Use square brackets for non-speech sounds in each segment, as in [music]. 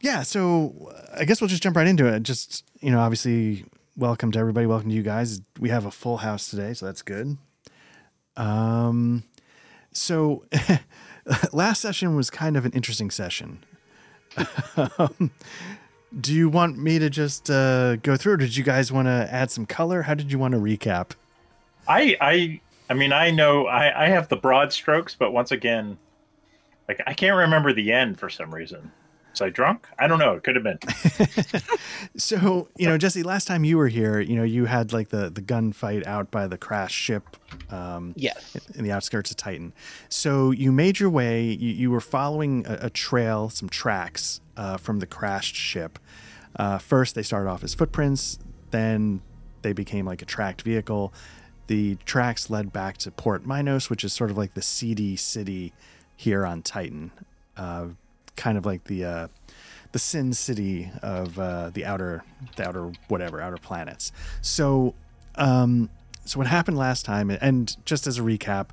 yeah, so I guess we'll just jump right into it. Just you know, obviously, welcome to everybody. Welcome to you guys. We have a full house today, so that's good. Um, so [laughs] last session was kind of an interesting session. [laughs] do you want me to just uh, go through, or did you guys want to add some color? How did you want to recap? I I I mean I know I I have the broad strokes, but once again, like I can't remember the end for some reason. Was I drunk? I don't know. It could have been. [laughs] so you know, Jesse, last time you were here, you know, you had like the the gunfight out by the crash ship. Um, Yes. in the outskirts of Titan. So you made your way. You, you were following a, a trail, some tracks uh, from the crashed ship. Uh, first, they started off as footprints. Then they became like a tracked vehicle. The tracks led back to Port Minos, which is sort of like the seedy city here on Titan, uh, kind of like the uh, the Sin City of uh, the outer the outer whatever outer planets. So um, so what happened last time, and just as a recap,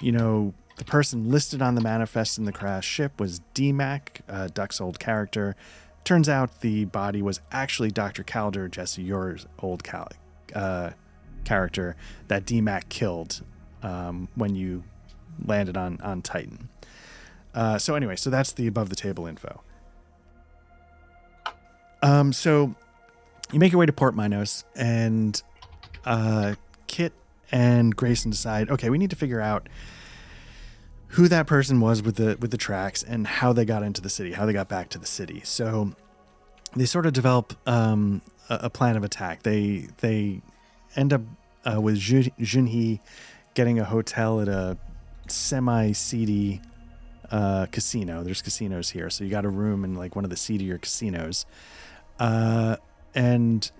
you know, the person listed on the manifest in the crash ship was DMAC, uh, Duck's old character. Turns out the body was actually Dr. Calder, Jesse, your old cal- uh, character that DMAC killed um, when you landed on on Titan. Uh, so anyway, so that's the above the table info. Um, so you make your way to Port Minos, and uh, Kit and Grayson decide, okay, we need to figure out who that person was with the with the tracks and how they got into the city, how they got back to the city. So they sort of develop um, a, a plan of attack. They they end up uh, with Jun- Junhee getting a hotel at a semi seedy uh, casino. There's casinos here, so you got a room in like one of the seedier casinos. Uh, and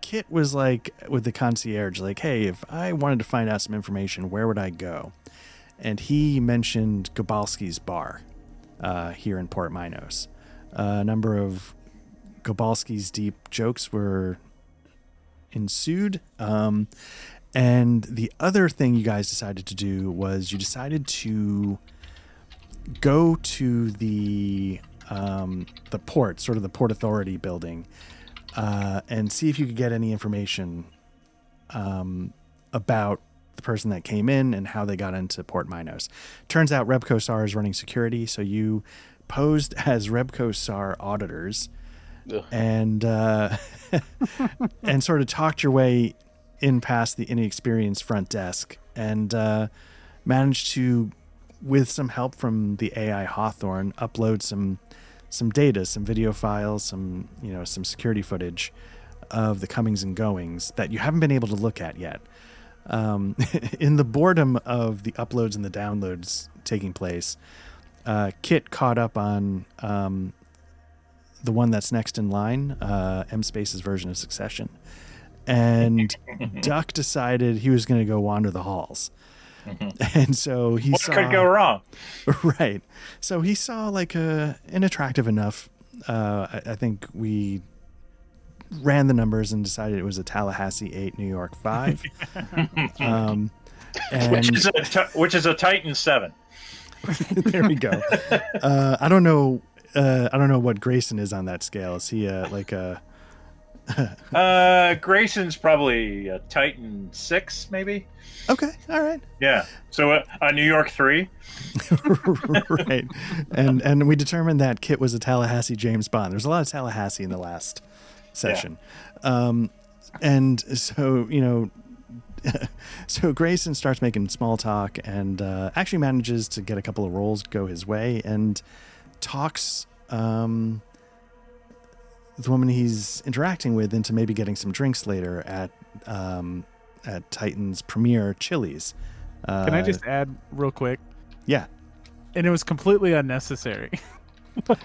Kit was like with the concierge, like, "Hey, if I wanted to find out some information, where would I go?" And he mentioned Gobalski's bar uh, here in Port Minos. a number of Gobalski's deep jokes were ensued. Um, and the other thing you guys decided to do was you decided to go to the um, the port, sort of the port authority building, uh, and see if you could get any information um, about the person that came in and how they got into Port Minos. Turns out Rebco SAR is running security, so you posed [laughs] as Rebco SAR auditors Ugh. and uh, [laughs] and sort of talked your way in past the inexperienced front desk and uh, managed to, with some help from the AI Hawthorne, upload some some data, some video files, some you know some security footage of the comings and goings that you haven't been able to look at yet. Um, [laughs] in the boredom of the uploads and the downloads taking place, uh, Kit caught up on um, the one that's next in line, uh, M Space's version of Succession. And [laughs] Duck decided he was going to go wander the halls. [laughs] And so he What saw could go wrong? [laughs] right. So he saw like a an attractive enough. Uh, I, I think we ran the numbers and decided it was a Tallahassee eight, New York five. [laughs] um, and Which is a which is a Titan seven. there we go. Uh, I don't know. Uh, I don't know what Grayson is on that scale. Is he like a? [laughs] Uh, Grayson's probably a Titan six, maybe. Okay, all right, Yeah. So uh, a New York three. [laughs] right. And and we determined that Kit was a Tallahassee James Bond. There's a lot of Tallahassee in the last session, um, and so you know. [laughs] so Grayson starts making small talk and uh, actually manages to get a couple of rolls go his way and talks um, the woman he's interacting with into maybe getting some drinks later at um, at Titan's premier Chili's. Uh, Can I just add real quick? Yeah. And it was completely unnecessary. [laughs] [laughs] That's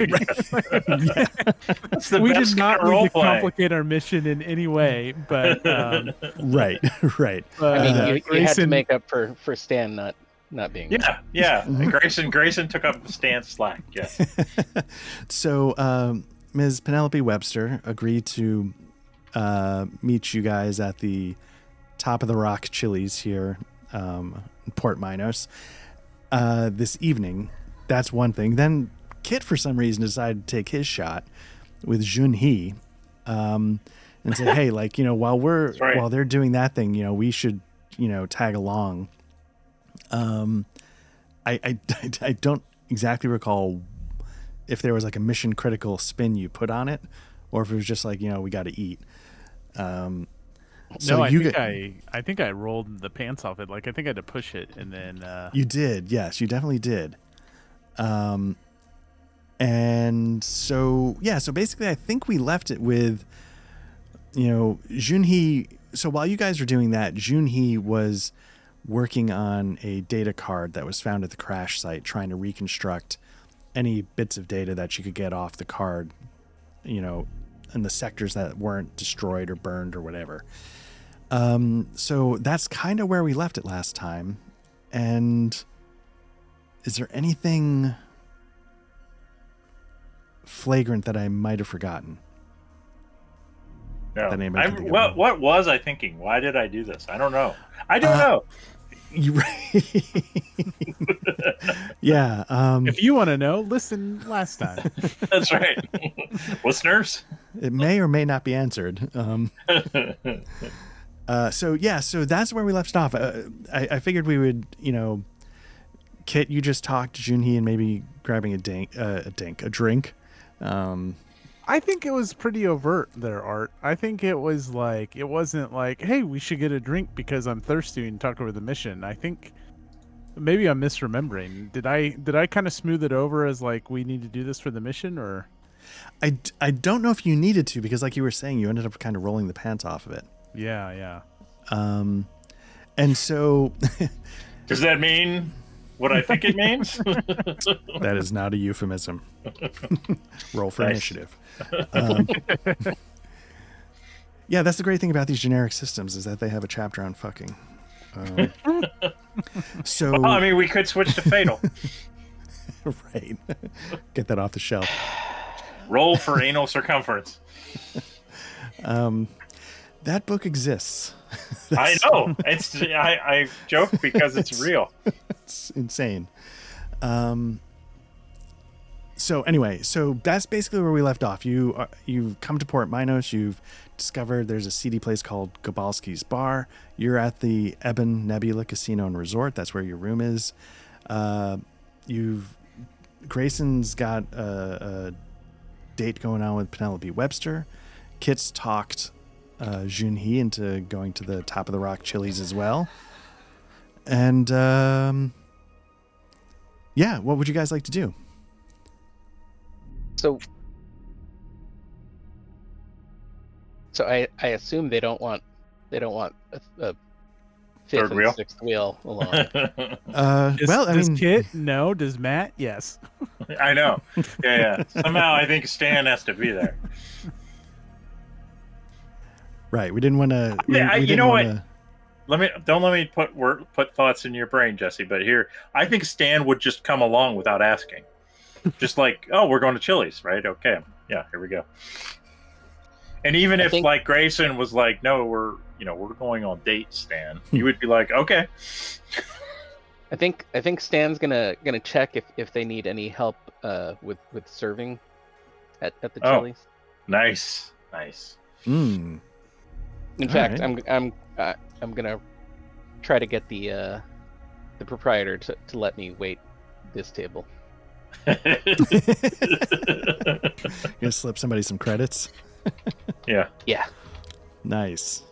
the we best did not kind of need to play. complicate our mission in any way, but um, [laughs] right, right. I mean, uh, you, you had to Grayson- make up for for Stan not not being. there. Yeah, yeah. Mhm. Grayson Grayson took up Stan's slack. Yes. so um, Ms. Penelope Webster agreed to uh, meet you guys at the top of the rock Chili's here um, in Port Minos uh, this evening. That's one thing. Then Kit, for some reason, decided to take his shot with Junhee, um, and say, "Hey, like you know, while we're right. while they're doing that thing, you know, we should you know tag along." Um, I I, [laughs] I don't exactly recall if there was like a mission critical spin you put on it, or if it was just like you know we got to eat. Um, so no, I you think get- I I think I rolled the pants off it. Like I think I had to push it and then uh You did, yes, you definitely did. Um, and so yeah, so basically, I think we left it with, you know, Junhee. So while you guys were doing that, Junhee was working on a data card that was found at the crash site, trying to reconstruct any bits of data that she could get off the card, you know, in the sectors that weren't destroyed or burned or whatever. Um, so that's kind of where we left it last time. And is there anything flagrant that I might have forgotten? No. I, what was I thinking? Why did I do this? I don't know. I don't Uh, know. You [laughs] yeah. Um, if you want to know, listen last time. [laughs] That's right. Listeners. it may or may not be answered. Um, [laughs] uh, so yeah, so that's where we left off. Uh, I, I figured we would, you know, Kit, you just talked to Junhee and maybe grabbing a dink, uh, a dink, a drink. Um, I think it was pretty overt there, Art. I think it was like it wasn't like, hey, we should get a drink because I'm thirsty and talk over the mission. I think maybe I'm misremembering. Did I did I kind of smooth it over as like we need to do this for the mission or I, I don't know if you needed to because, like you were saying, you ended up kind of rolling the pants off of it. yeah, yeah. Um, and so Does that mean what I think it means? [laughs] that is not a euphemism. [laughs] Roll for Nice. initiative. Um, [laughs] yeah, that's the great thing about these generic systems is that they have a chapter on fucking. Um, so well, I mean, we could switch to fatal. right, get that off the shelf. Roll for anal circumference. Um, that book exists. [laughs] I know. [laughs] It's I, I joke because it's real. It's insane. Um, so anyway, so that's basically where we left off. You uh, you've come to Port Minos. You've discovered there's a seedy place called Gabalski's Bar. You're at the Ebon Nebula Casino and Resort. That's where your room is. Uh, you've Grayson's got a, a date going on with Penelope Webster. Kit's talked uh, Junhee into going to the top of the rock Chili's as well. And um, yeah, what would you guys like to do? So, so I I assume they don't want they don't want a, a fifth Third and wheel? sixth wheel along. [laughs] Uh, Does, well, I does mean, Kit? No. Does Matt? Yes. [laughs] I know. Yeah, yeah. [laughs] Somehow I think Stan has to be there. Right? We didn't want to. We, I- we you didn't know what? wanna- Let me don't let me put word, put thoughts in your brain, Jesse. But here, I think Stan would just come along without asking, [laughs] just like, oh, we're going to Chili's, right? Okay, yeah, here we go. And even I if think- like Grayson was like, no, we're you know we're going on date, Stan, you [laughs] would be like, okay, I think I think Stan's gonna gonna check if, if they need any help uh, with with serving at, at the Oh. Chili's. nice, nice. Mm, In All fact, right. I'm I'm uh, I'm gonna try to get the uh, the proprietor to, to let me wait this table. [laughs] gonna slip somebody some credits. [laughs] yeah, Yeah. Nice.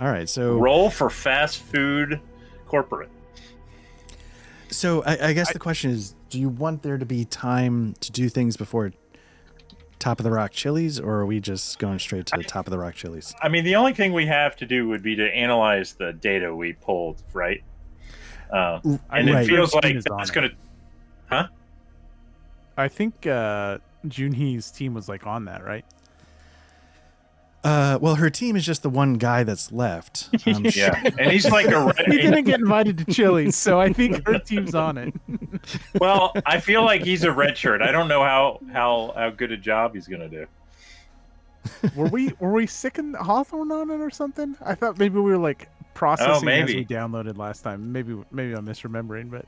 All right, so roll for fast food corporate. so I, I guess the question is: Do you want there to be time to do things before top of the rock Chili's, or are we just going straight to the top of the rock Chili's? I mean, the only thing we have to do would be to analyze the data we pulled, right? Uh, and Right. it feels Thirteen like that's it. going to. Huh? I think uh Junhee's team was like on that, right? Uh, well, her team is just the one guy that's left. [laughs] Um, she- Yeah, and he's like a. [laughs] He didn't get invited to Chili's, so I think her team's on it. [laughs] well, I feel like he's a red shirt. I don't know how how how good a job he's going to do. Were we were we sicking Hawthorne on it or something? I thought maybe we were like processing as maybe. we downloaded last time. Maybe maybe I'm misremembering, but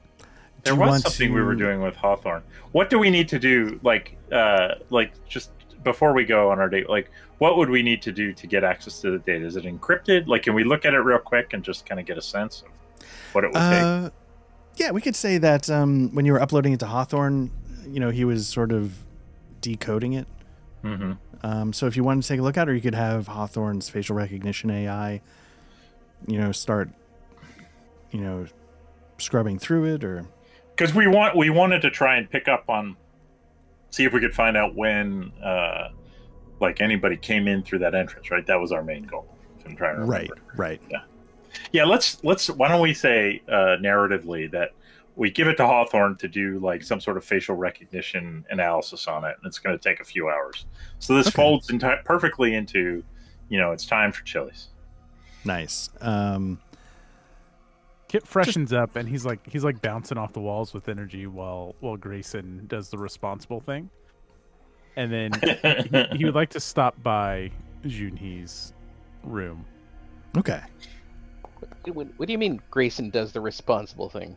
There was want something we were doing with Hawthorne. What do we need to do? Like, uh, like just before we go on our date, like, what would we need to do to get access to the data? Is it encrypted? Like, can we look at it real quick and just kind of get a sense of what it would take? Uh, yeah, we could say that um, when you were uploading it to Hawthorne, you know, he was sort of decoding it. hmm Um, so if you wanted to take a look at it, or you could have Hawthorne's facial recognition AI, you know, start, you know, scrubbing through it, or Because we want we wanted to try and pick up on, see if we could find out when, uh, like anybody came in through that entrance. Right, that was our main goal. If I'm trying to remember. right, right. Yeah, Yeah, let's let's. Why don't we say uh, narratively that we give it to Hawthorne to do like some sort of facial recognition analysis on it, and it's going to take a few hours. So this Okay. folds enti- perfectly into, you know, it's time for Chili's. Nice. Um, Kit freshens up and he's like he's like bouncing off the walls with energy while while Grayson does the responsible thing. And then he, [laughs] he would like to stop by Junhee's room. okay. What, what do you mean Grayson does the responsible thing?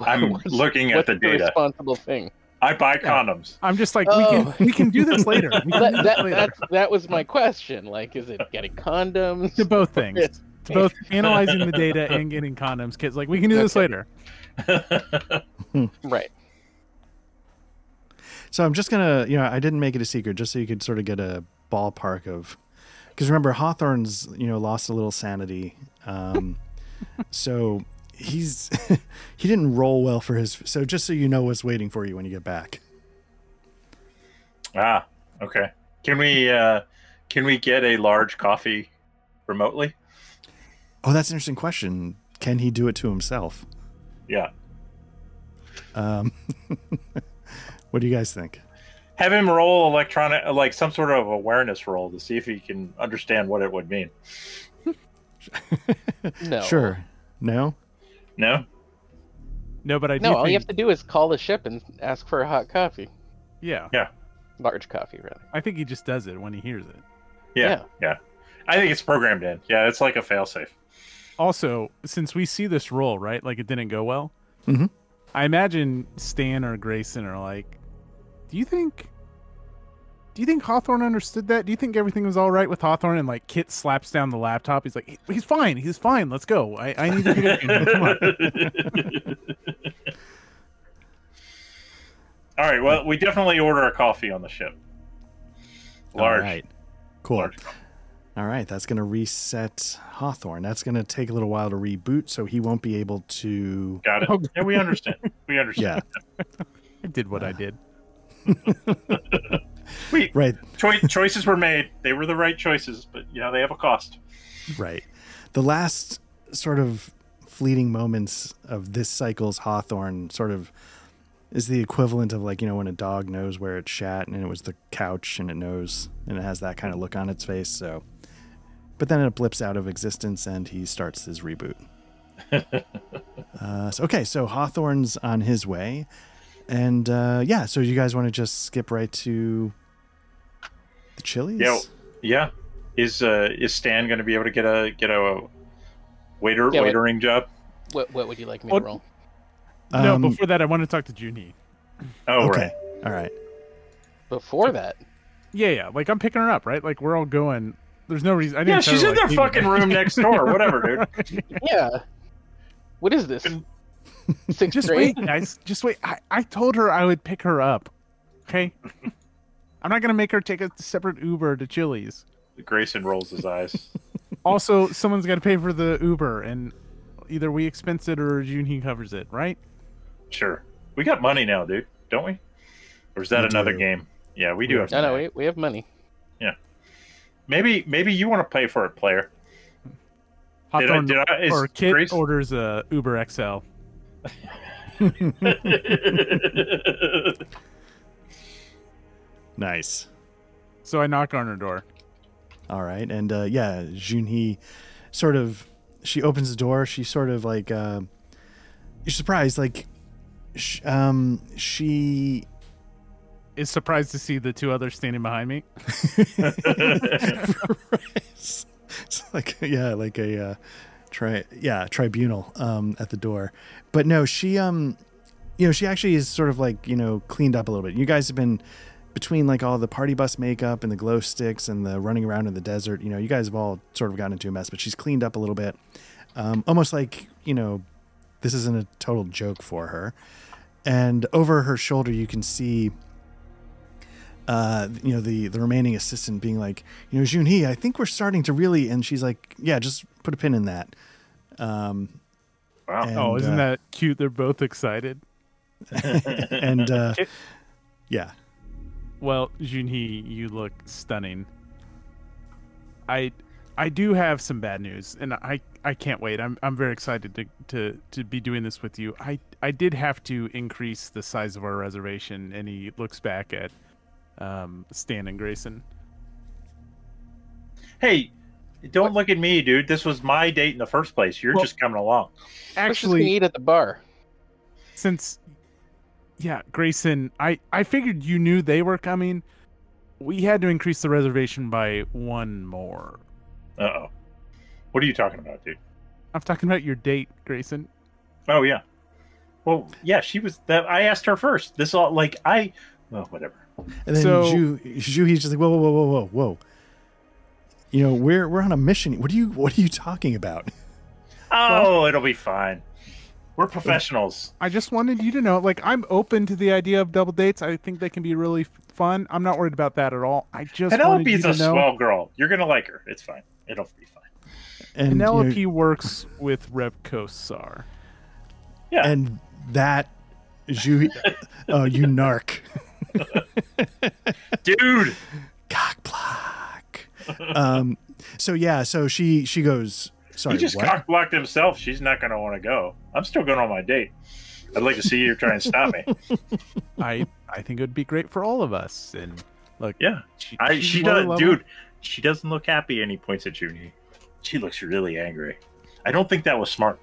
I'm What's- looking at what's the data. responsible thing? I buy condoms. I'm just like we Oh. can we can do this [laughs] later. We That, do that, later. that's, that was my question. Like, is it getting condoms? to both things. [laughs] To both analyzing the data and getting condoms. Kids like we can do this later. Right. So I'm just gonna, you know, I didn't make it a secret just so you could sort of get a ballpark of, because remember Hawthorne's, you know, lost a little sanity, um, [laughs] so he's [laughs] he didn't roll well for his. So just so you know what's waiting for you when you get back. ah, okay. Can we uh, can we get a large coffee remotely? Oh, that's an interesting question. Can he do it to himself? Yeah. Um, [laughs] what do you guys think? Have him roll electronic, like some sort of awareness roll to see if he can understand what it would mean. [laughs] No. Sure. No. No. No, but I do No, all think, you have to do is call the ship and ask for a hot coffee. yeah. Yeah. Large coffee, rather. I think he just does it when he hears it. Yeah, yeah. I think it's programmed in. Yeah, it's like a failsafe. Also, since we see this roll, right? Like it didn't go well. Mhm. I imagine Stan or Grayson are like, "Do you think? Do you think Hawthorne understood that? Do you think everything was all right with Hawthorne?" And like Kit slaps down the laptop. He's like, "He- "He's fine. He's fine. Let's go. I, I need to get in. Come on." [laughs] All right. Well, we definitely order a coffee on the ship. Large. All right. Cool. Large. All right, that's going to reset Hawthorne. That's going to take a little while to reboot, so he won't be able to. Got it. Oh. Yeah, we understand. We [laughs] understand. Yeah. I did what I uh, did. [laughs] We Right, choi- choices were made. They were the right choices, but you know they have a cost. right. The last sort of fleeting moments of this cycle's Hawthorne sort of is the equivalent of like, you know, when a dog knows where it shat and it was the couch and it knows and it has that kind of look on its face. So, but then it blips out of existence and he starts his reboot. [laughs] uh, so, okay, so Hawthorne's on his way. And uh, yeah, so you guys want to just skip right to the Chili's? Yeah. Yeah. Is uh is Stan going to be able to get a get a waiter Yeah, but- waitering job? What, what would you like me What- to roll? no, Um, before that, I want to talk to Junie. Oh okay. right. All right. Before that, Yeah, yeah. Like I'm picking her up, right? Like we're all going. There's no reason. I didn't Yeah, she's her, in like, their fucking room next door. Whatever, dude. [laughs] yeah. What is this? [laughs] Sixth Just grade? wait, guys. Just wait. I, I told her I would pick her up. Okay. [laughs] I'm not gonna make her take a separate Uber to Chili's. Grayson rolls his eyes. [laughs] Also, someone's got to pay for the Uber, and either we expense it or Junhee covers it, right? Sure. We got money now, dude. Don't we? Or is that We another do. game? Yeah, we do We have. No, no, we, we have money. Yeah. Maybe maybe you want to pay for it, player. Did I, did I, is or Kit Grace- orders a Uber XL. [laughs] Nice. So I knock on her door. All right, and uh, yeah, Junhee sort of she opens the door. She sort of like uh, you're surprised, like sh- um she Is surprised to see the two others standing behind me. [laughs] [laughs] it's like yeah, like a uh, tri yeah tribunal um at the door. But no, she um you know, she actually is sort of like you know cleaned up a little bit. You guys have been between like all the party bus makeup and the glow sticks and the running around in the desert. You know, you guys have all sort of gotten into a mess, but she's cleaned up a little bit, um, almost like you know, this isn't a total joke for her. And over her shoulder, you can see. Uh, you know the the remaining assistant being like, you know, Junhee, I think we're starting to really, and she's like, yeah, just put a pin in that. Um, Wow. And, oh, isn't uh, that cute? They're both excited. [laughs] and uh, yeah, Well, Junhee, you look stunning. I I do have some bad news, and I I can't wait. I'm I'm very excited to to to be doing this with you. I I did have to increase the size of our reservation, and he looks back at um, Stan and Grayson. Hey, don't look at me, dude. This was my date in the first place. You're Well- just coming along. Let's just gonna Actually, eat at the bar. since yeah, Grayson, I I figured you knew they were coming. We had to increase the reservation by one more. Uh oh. What are you talking about, dude? I'm talking about your date, Grayson. Oh yeah. Well, yeah, she was that. I asked her first. This all like I. Well, whatever. and then So- Zhu, Zhu, he's just like, whoa, whoa, whoa, whoa, whoa, whoa. You know, we're we're on a mission. What are you What are you talking about? [laughs] Oh, it'll be fine. We're professionals. I just wanted you to know, like, I'm open to the idea of double dates. I think they can be really fun. I'm not worried about that at all. I just wanted you Penelope's to a know swell girl. You're gonna like her. It's fine. It'll be fine. And you know, Penelope works with Rev Kosar. Yeah. and that you, oh, [laughs] uh, you narc, Dude. cock block. Um, so yeah, so she she goes. Sorry, he just what? cock blocked himself. She's not gonna want to go. I'm still going on my date. I'd like to see you try and stop me. [laughs] I I think it would be great for all of us. And look, Yeah. she, I she does, level. dude. She doesn't look happy. And he points at Junie. She looks really angry. I don't think that was smart.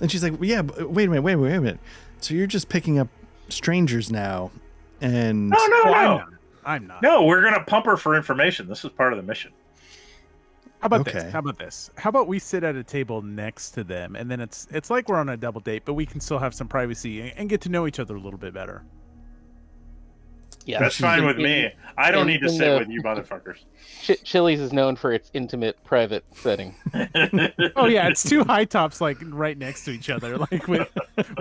And she's like, yeah, but wait a minute, wait, wait a minute. So you're just picking up strangers now, and No, no, no, I'm not. No. We're gonna pump her for information. This is part of the mission. How about Okay. this? How about this? How about we sit at a table next to them, and then it's it's like we're on a double date, but we can still have some privacy and, and get to know each other a little bit better. Yeah, That's fine with me. I don't in- need to sit the- with you motherfuckers. [laughs] Ch- Chili's is known for its intimate, private setting. [laughs] Oh yeah, it's two high tops like right next to each other, like with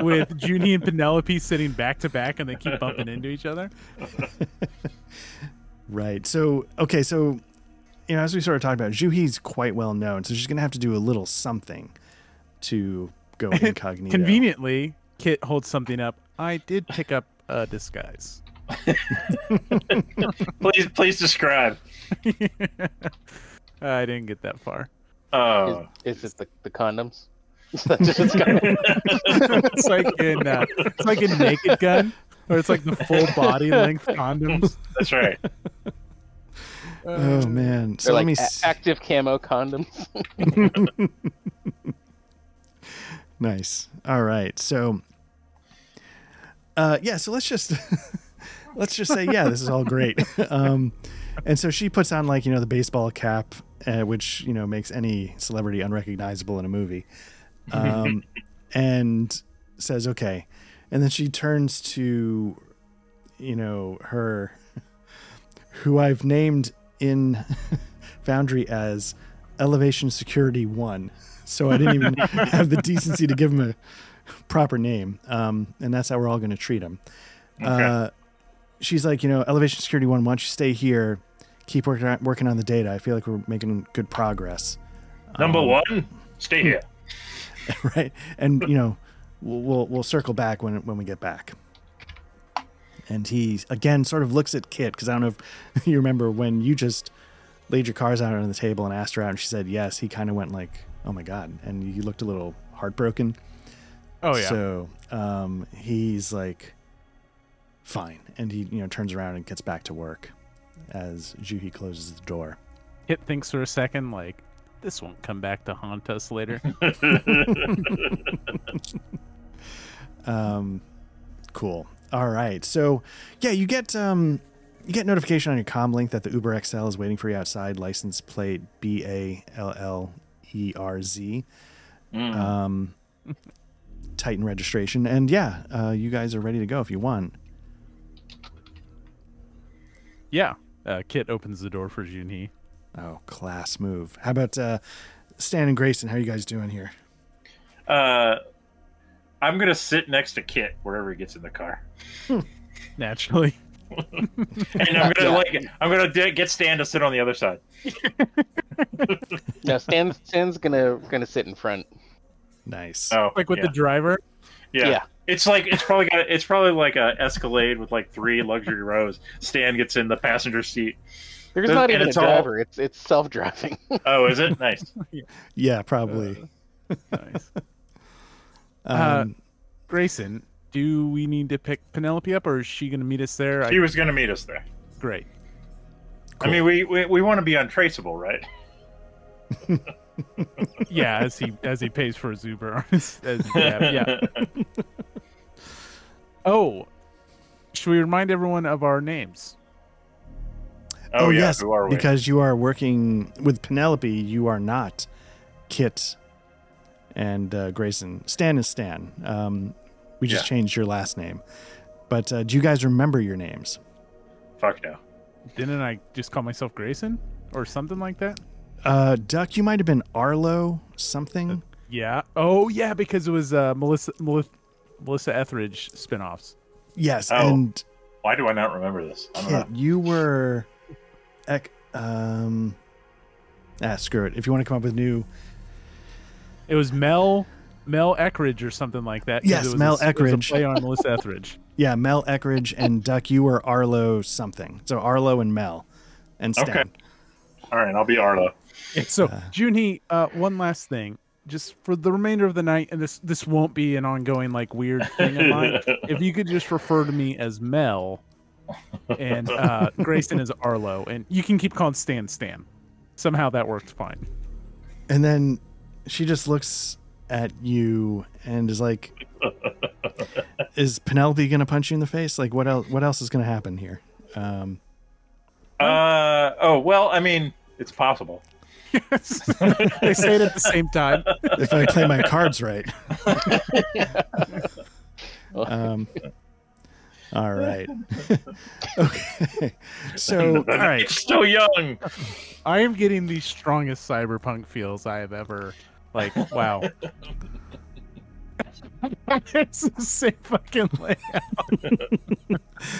with Junie and Penelope sitting back to back, and they keep bumping into each other. [laughs] right. So okay, so you know, as we sort of talked about, Juhi's quite well known, so she's gonna have to do a little something to go incognito. Conveniently, Kit holds something up. I did pick up a disguise. [laughs] please, please describe. [laughs] I didn't get that far. Oh, Is, is it the, the condoms? [laughs] Is that just its kind of- it's like in uh, it's like in Naked Gun, or it's like the full body length condoms. that's right. Oh man. So They're let like me. a- s- active camo condoms. Nice. All right. So, uh, yeah. So let's just let's just say, yeah, this is all great. [laughs] Um, and so she puts on like you know the baseball cap, uh, which you know makes any celebrity unrecognizable in a movie, um, [laughs] and says, "Okay." And then she turns to, you know, her, who I've named in [laughs] Foundry as Elevation Security One so I didn't even have the decency to give him a proper name. Um, and that's how we're all going to treat him. Uh, she's like, you know, Elevation Security One, why don't you stay here, keep working on, working on the data. I feel like we're making good progress. Number Um, one, stay here. [laughs] right? And you know, we'll, we'll we'll circle back when when we get back. And he again sort of looks at Kit because I don't know if [laughs] you remember when you just laid your cards out on the table and asked her out, and she said yes. He kind of went like, "Oh my god," and you looked a little heartbroken. Oh yeah. So um, he's like, "Fine," and he you know turns around and gets back to work as Juhi closes the door. Kit thinks for a second, like this won't come back to haunt us later. [laughs] Um, cool. All right. So, yeah, you get um, you get notification on your comm link that the Uber XL is waiting for you outside. License plate B A L L E R Z. Mm. Um, [laughs] Titan registration. And yeah, uh, you guys are ready to go if you want. Yeah. Uh, Kit opens the door for Junhee. Oh, class move. How about uh, Stan and Grayson? How are you guys doing here? Uh, I'm gonna sit next to Kit wherever he gets in the car, [laughs] Naturally. [laughs] and I'm gonna Yeah. like I'm gonna d- get Stan to sit on the other side. [laughs] No, Stan Stan's gonna gonna sit in front. Nice. Oh, Like with yeah. the driver. yeah. yeah. It's like it's probably got it's probably like a Escalade with like three luxury rows. Stan gets in the passenger seat. There's And not even a it's all- driver. It's it's self-driving. [laughs] Oh, is it nice? [laughs] Yeah, probably. [laughs] Nice. um, uh, Grayson, do we need to pick Penelope up or is she going to meet us there? I, was gonna meet us there. great. I mean, we we, we want to be untraceable, right? [laughs] Yeah, as he as he pays for his Uber on his as, [laughs] yeah, yeah. Oh, should we remind everyone of our names? oh, yeah. yes, who are we? because you are working with Penelope. You are not Kit and uh, Grayson. Stan is Stan. Um, we just Yeah. changed your last name. But uh, do you guys remember your names? Fuck no. Didn't I just call myself Grayson or something like that? Uh, Duck, you might have been Arlo something. Yeah. Oh, yeah, because it was uh, Melissa Melissa, Melissa Etheridge spinoffs. Yes, Oh. and Why do I not remember this? I don't know. You were. Ec- um, ah, screw it. If you want to come up with new, It was Mel Mel Eckridge or something like that. Yes, it was Mel a, it was a Eckridge. play on Melissa Etheridge. [laughs] yeah, Mel Eckridge and Duck, you were Arlo something. So Arlo and Mel, and Stan. Okay. All right, I'll be Arlo. [laughs] So, Uh. Junhee, uh, one last thing, just for the remainder of the night, and this this won't be an ongoing like weird thing of mine. [laughs] if you could just refer to me as Mel, and uh, [laughs] Grayson as Arlo, and you can keep calling Stan Stan. Somehow that worked fine. And then she just looks at you and is like, "Is Penelope gonna punch you in the face? Like, what else? What else is gonna happen here?" Um, Uh oh well, I mean, it's possible. [laughs] they say it at the same time. if I play my cards right. [laughs] um, all right. [laughs] okay. So, all right. It's still young. I am getting the strongest cyberpunk feels I have ever. Like, wow. it's the same fucking layout.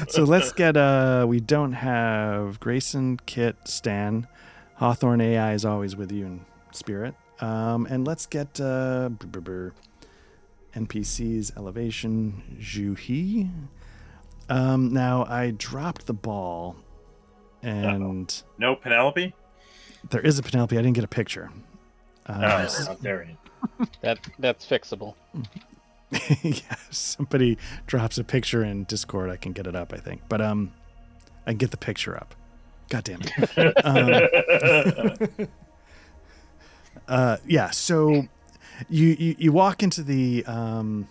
So let's get. Uh, we don't have Grayson, Kit, Stan, Hawthorne AI is always with you in spirit. Um, and let's get uh, NPCs elevation Juhi. Um, now I dropped the ball, and No Penelope. there is a Penelope. I didn't get a picture. Um, Oh, how dare you. That that's fixable. [laughs] yeah, somebody drops a picture in Discord, I can get it up. I think, but um, I can get the picture up. God damn it. [laughs] um, [laughs] uh, yeah. So you, you you walk into the um,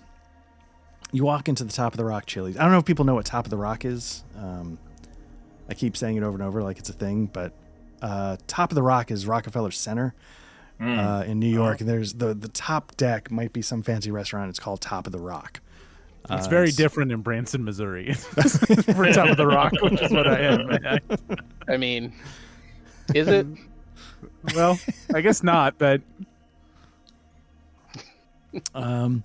you walk into the top of the rock Chili's. I don't know if people know what top of the rock is. Um, I keep saying it over and over like it's a thing, but uh, top of the rock is Rockefeller Center Hmm. uh, in New York. And there's the the top deck might be some fancy restaurant. It's called Top of the Rock. It's Uh, very s- different in Branson, Missouri. [laughs] For top of the rock, which is what I am. I- I mean, is it? well, I guess not, but Um,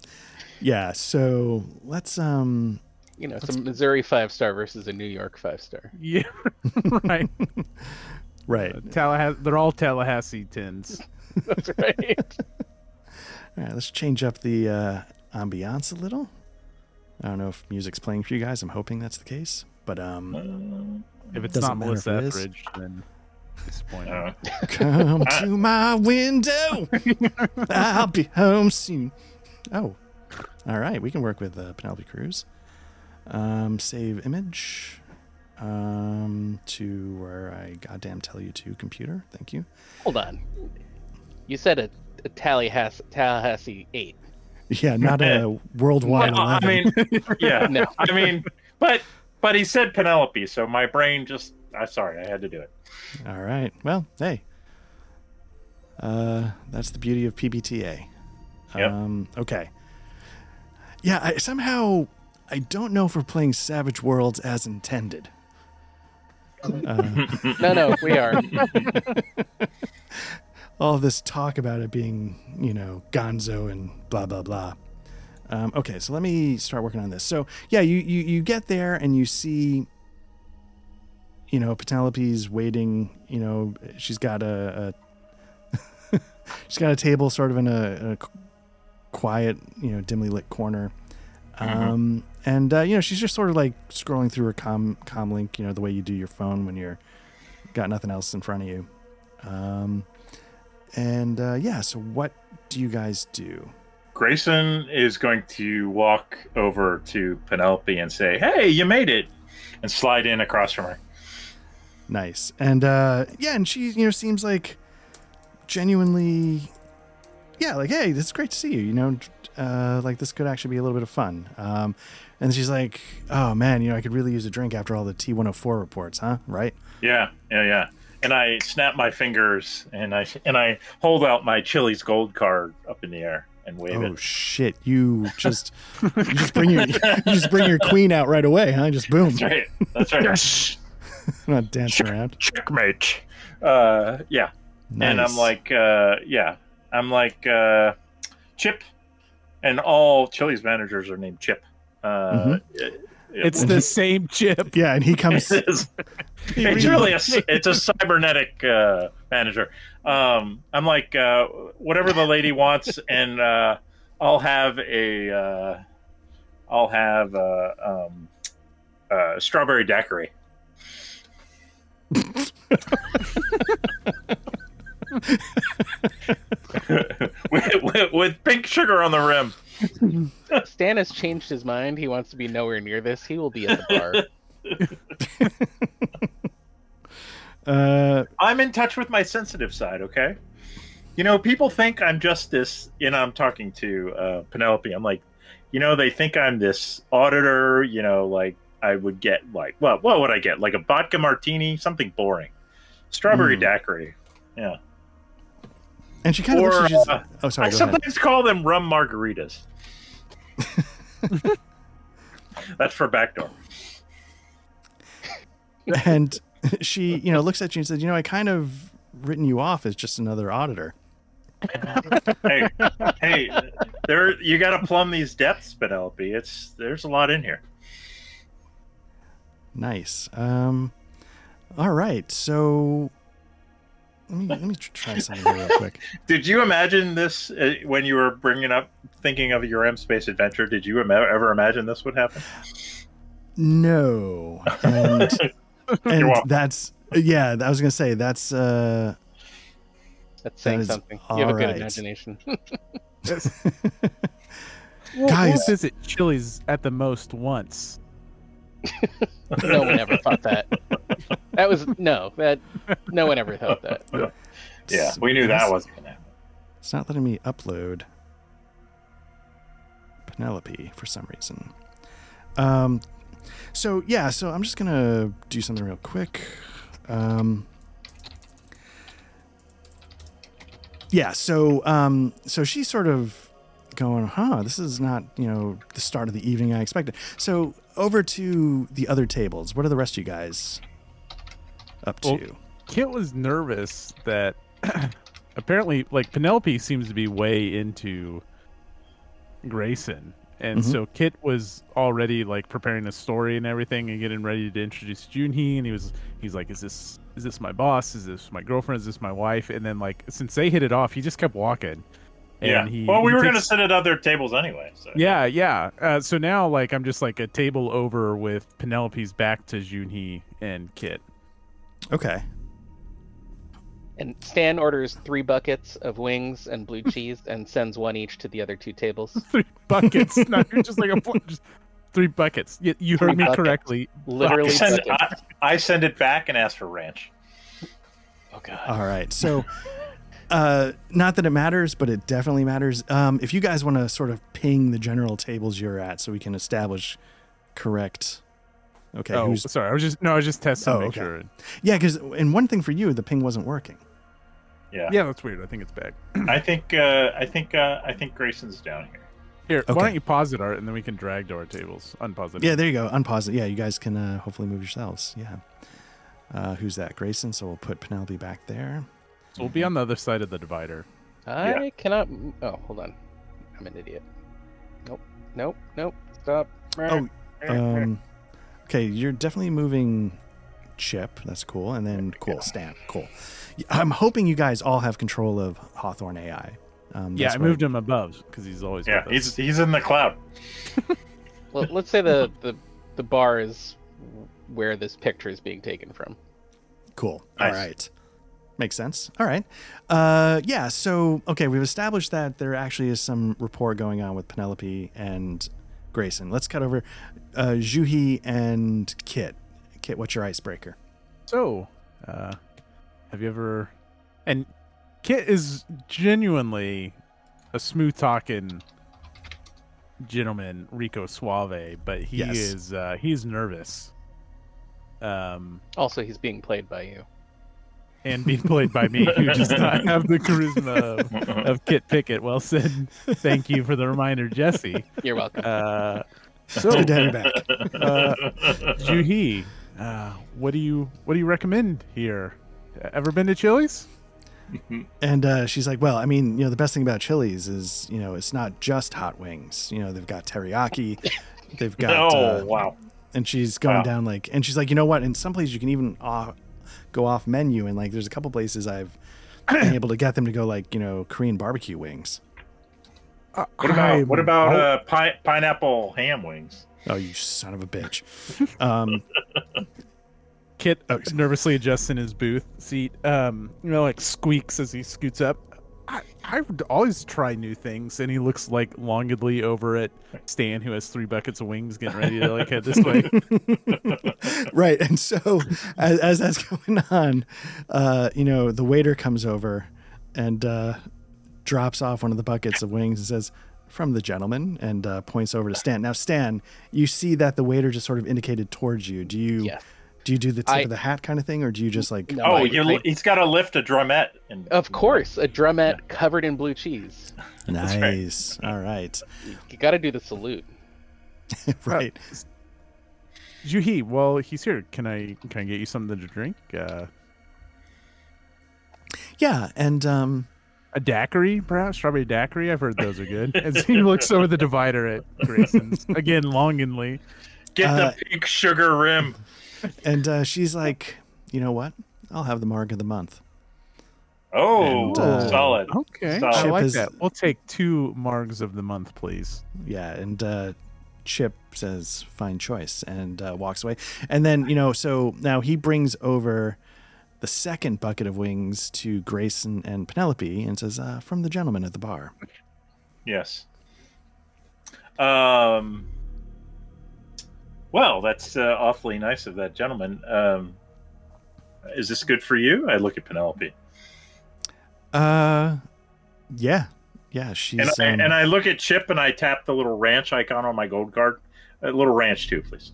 yeah. So let's um. You know, some Missouri five star versus a New York five star. yeah, [laughs] right. Right. Tallahassee, they're all Tallahassee tins. That's right. All right. Let's change up the uh, ambiance a little. I don't know if music's playing for you guys. I'm hoping that's the case. But um, If it's Doesn't not matter if Melissa it is. Etheridge, then disappointing. Uh, [laughs] come to [laughs] my window. I'll be home soon. Oh, all right. We can work with uh, Penelope Cruz. Um, save image. Um, to where I goddamn tell you to computer. Thank you. Hold on. You said a, a Tallahassee, Tallahassee eight. [laughs] Yeah, not a worldwide well, I mean, [laughs] yeah. No. I mean, but but he said Penelope, so my brain just. I'm sorry, I had to do it. All right. Well, hey. Uh, that's the beauty of PBTA. Yep. Um, okay. Yeah, I, somehow I don't know if we're playing Savage Worlds as intended. Uh, [laughs] No, no, we are. All this talk about it being, you know, gonzo and blah blah blah. Um, okay, so let me start working on this. So yeah, you you you get there and you see, you know, Penelope's waiting. You know, she's got a, a [laughs] she's got a table sort of in a, in a quiet, you know, dimly lit corner. Um, and uh, you know, she's just sort of like scrolling through her com com link. You know, the way you do your phone when you're got nothing else in front of you. Um, and uh, yeah, so what do you guys do? Grayson is going to walk over to Penelope and say, "Hey, you made it," and slide in across from her. Nice. And uh, yeah, and she you know seems like genuinely, yeah, like hey, this is great to see you. You know, uh, like this could actually be a little bit of fun. Um, and she's like, oh man, you know, I could really use a drink after all the T104 reports, huh? Right? Yeah, yeah, yeah. And I snap my fingers and I and I hold out my Chili's gold card up in the air and wave Oh it. Oh shit! You just you just bring your you just bring your queen out right away, huh? Just boom, That's right. That's right. Yes. [laughs] not dancing around. Checkmate. Uh, yeah. And I'm like, uh, yeah, I'm like uh, Chip, and all Chili's managers are named Chip. Uh, Mhm. it- It's it- the same chip. yeah, and he comes. [laughs] [laughs] it is. Really a it's a cybernetic uh, manager. Um, I'm like uh, whatever the lady wants, [laughs] and uh, I'll have a uh, I'll have uh, um, uh, strawberry daiquiri. [laughs] with, with, with pink sugar on the rim. Stan has changed his mind. He wants to be nowhere near this. He will be at the bar. [laughs] Uh, I'm in touch with my sensitive side, okay? You know, people think I'm just this, you know, I'm talking to uh, Penelope. I'm like, you know, they think I'm this auditor, you know, like I would get like, well, what would I get? Like a vodka martini, something boring. Strawberry Mm. daiquiri. Yeah. and she kind of looks. at uh, oh, sorry. I Go ahead. sometimes call them rum margaritas. [laughs] That's for backdoor. And she you know looks at you and says you know i kind of written you off as just another auditor [laughs] hey, hey, there you got to plumb these depths, Penelope. It's there's a lot in here. nice um all right so let me let me try something here real quick [laughs] Did you imagine this uh, when you were bringing up thinking of your M space adventure? Did you ima- ever imagine this would happen? no and [laughs] and welcome. that's yeah i was gonna say that's uh That's saying is something. You have a good alright. imagination. [laughs] We'll, Guys. we'll visit Chili's at the most once. no one ever thought that. That was no. That no one ever thought that. Yeah, we knew that wasn't going to happen. it's not letting me upload penelope for some reason um so yeah so i'm just gonna do something real quick. Um yeah so um so she's sort of going huh this is not you know the start of the evening i expected. So over to the other tables. What are the rest of you guys up to? Well, Kit was nervous that [clears throat] apparently, like Penelope seems to be way into Grayson, and Mhm. so Kit was already like preparing a story and everything, and getting ready to introduce Junhee, and he was he's like, "Is this is this my boss? Is this my girlfriend? Is this my wife?" And then like since they hit it off, he just kept walking. And yeah. he, well, we he were going to sit at other tables anyway. So. Yeah, yeah. Uh, so now, like, I'm just like a table over with Penelope's back to Junhee and Kit. okay And Stan orders three buckets of wings and blue [laughs] cheese and sends one each to the other two tables. [laughs] three buckets. Not just like a pl- just three buckets. You, you heard Three me buckets. correctly. Literally I send, buckets. I, I send it back and ask for ranch. Oh god. All right. So, uh, not that it matters, but it definitely matters. Um, if you guys want to sort of ping the general tables you're at, so we can establish correct. Okay. oh, Who's? sorry. I was just no. I was just testing Oh, to make okay. sure. Yeah, because and one thing for you, the ping wasn't working. Yeah. Yeah, that's weird. I think it's back. [clears throat] I think uh, I think uh, I think Grayson's down here. Here, Okay. why don't you pause it, Art, and then we can drag to our tables. Unpause it. Yeah, there you go. Unpause it. Yeah, you guys can uh, hopefully move yourselves. Yeah. Uh, who's that? Grayson. So we'll put Penelope back there. So we'll be on the other side of the divider. I cannot. Oh, hold on. I'm an idiot. Nope. Nope. Nope. Stop. Oh, um, okay, you're definitely moving Chip. That's cool. And then cool, Stan. Cool. I'm hoping you guys all have control of Hawthorne AI. Um, Yeah, I what- moved him above because he's always Yeah, with us. he's he's in the cloud. [laughs] Well, let's say the, the the bar is where this picture is being taken from. Cool. Nice. All right. Makes sense. All right. Uh, yeah. So, okay, we've established that there actually is some rapport going on with Penelope and Grayson. Let's cut over uh, Juhi and Kit. Kit, what's your icebreaker? So, uh, have you ever? And Kit is genuinely a smooth talking gentleman, Rico Suave, but he Yes. is uh, he's nervous. Um, Also, he's being played by you. and being played by me, who does [laughs] not have the charisma of, of Kit Pickett. Well said. Thank you for the reminder, Jesse. You're welcome. Uh, so, Good to have you back. uh, Juhi, uh, what do you what do you recommend here? Ever been to Chili's? And uh, she's like, well, I mean, you know, the best thing about Chili's is, you know, it's not just hot wings. You know, they've got teriyaki. They've [laughs] got. oh uh, wow. and she's going Wow. down like and she's like you know what in some places you can even off, go off menu and like there's a couple places i've been [clears throat] able to get them to go like you know korean barbecue wings Uh, What about what about uh, pi- pineapple ham wings? oh you son of a bitch um [laughs] Kit Oh, nervously adjusts in his booth seat. Um, you know, like squeaks as he scoots up. I, I would always try new things, and he looks like longedly over at Stan, who has three buckets of wings, getting ready to like head this way. [laughs] right and so as, as that's [laughs] going on uh you know the waiter comes over and uh drops off one of the buckets of wings and says from the gentleman and uh, points over to stan now stan you see that the waiter just sort of indicated towards you do you Yes. Do you do the tip I- of the hat kind of thing or do you just like No, oh, I- you, I- he's got to lift a drumette. And, Of course, a drumette covered in blue cheese. [laughs] That's right. Nice. All right. You, you got to do the salute. [laughs] right. Juhi, well, he's here. Can I can I get you something to drink? Uh, Yeah, and um a daiquiri, perhaps strawberry daiquiri. I've heard those are good. As he looks over the divider at Grayson's [laughs] again, longingly. Get Uh, the pink sugar rim. And uh she's like, "You know what? I'll have the marg of the month." Oh, and, uh, solid. Okay, Solid. I Chip like is- that. We'll take two margs of the month, please. Yeah, and uh Chip says, "Fine choice," and uh, walks away. And then you know, so now he brings over the second bucket of wings to Grayson and Penelope and says, uh, "From the gentleman at the bar." Yes. Um. Well, that's uh, awfully nice of that gentleman. Um, is this good for you? I look at Penelope, Uh, yeah, yeah. She's and I, um, and I look at Chip, and I tap the little ranch icon on my gold card. A little ranch too, please.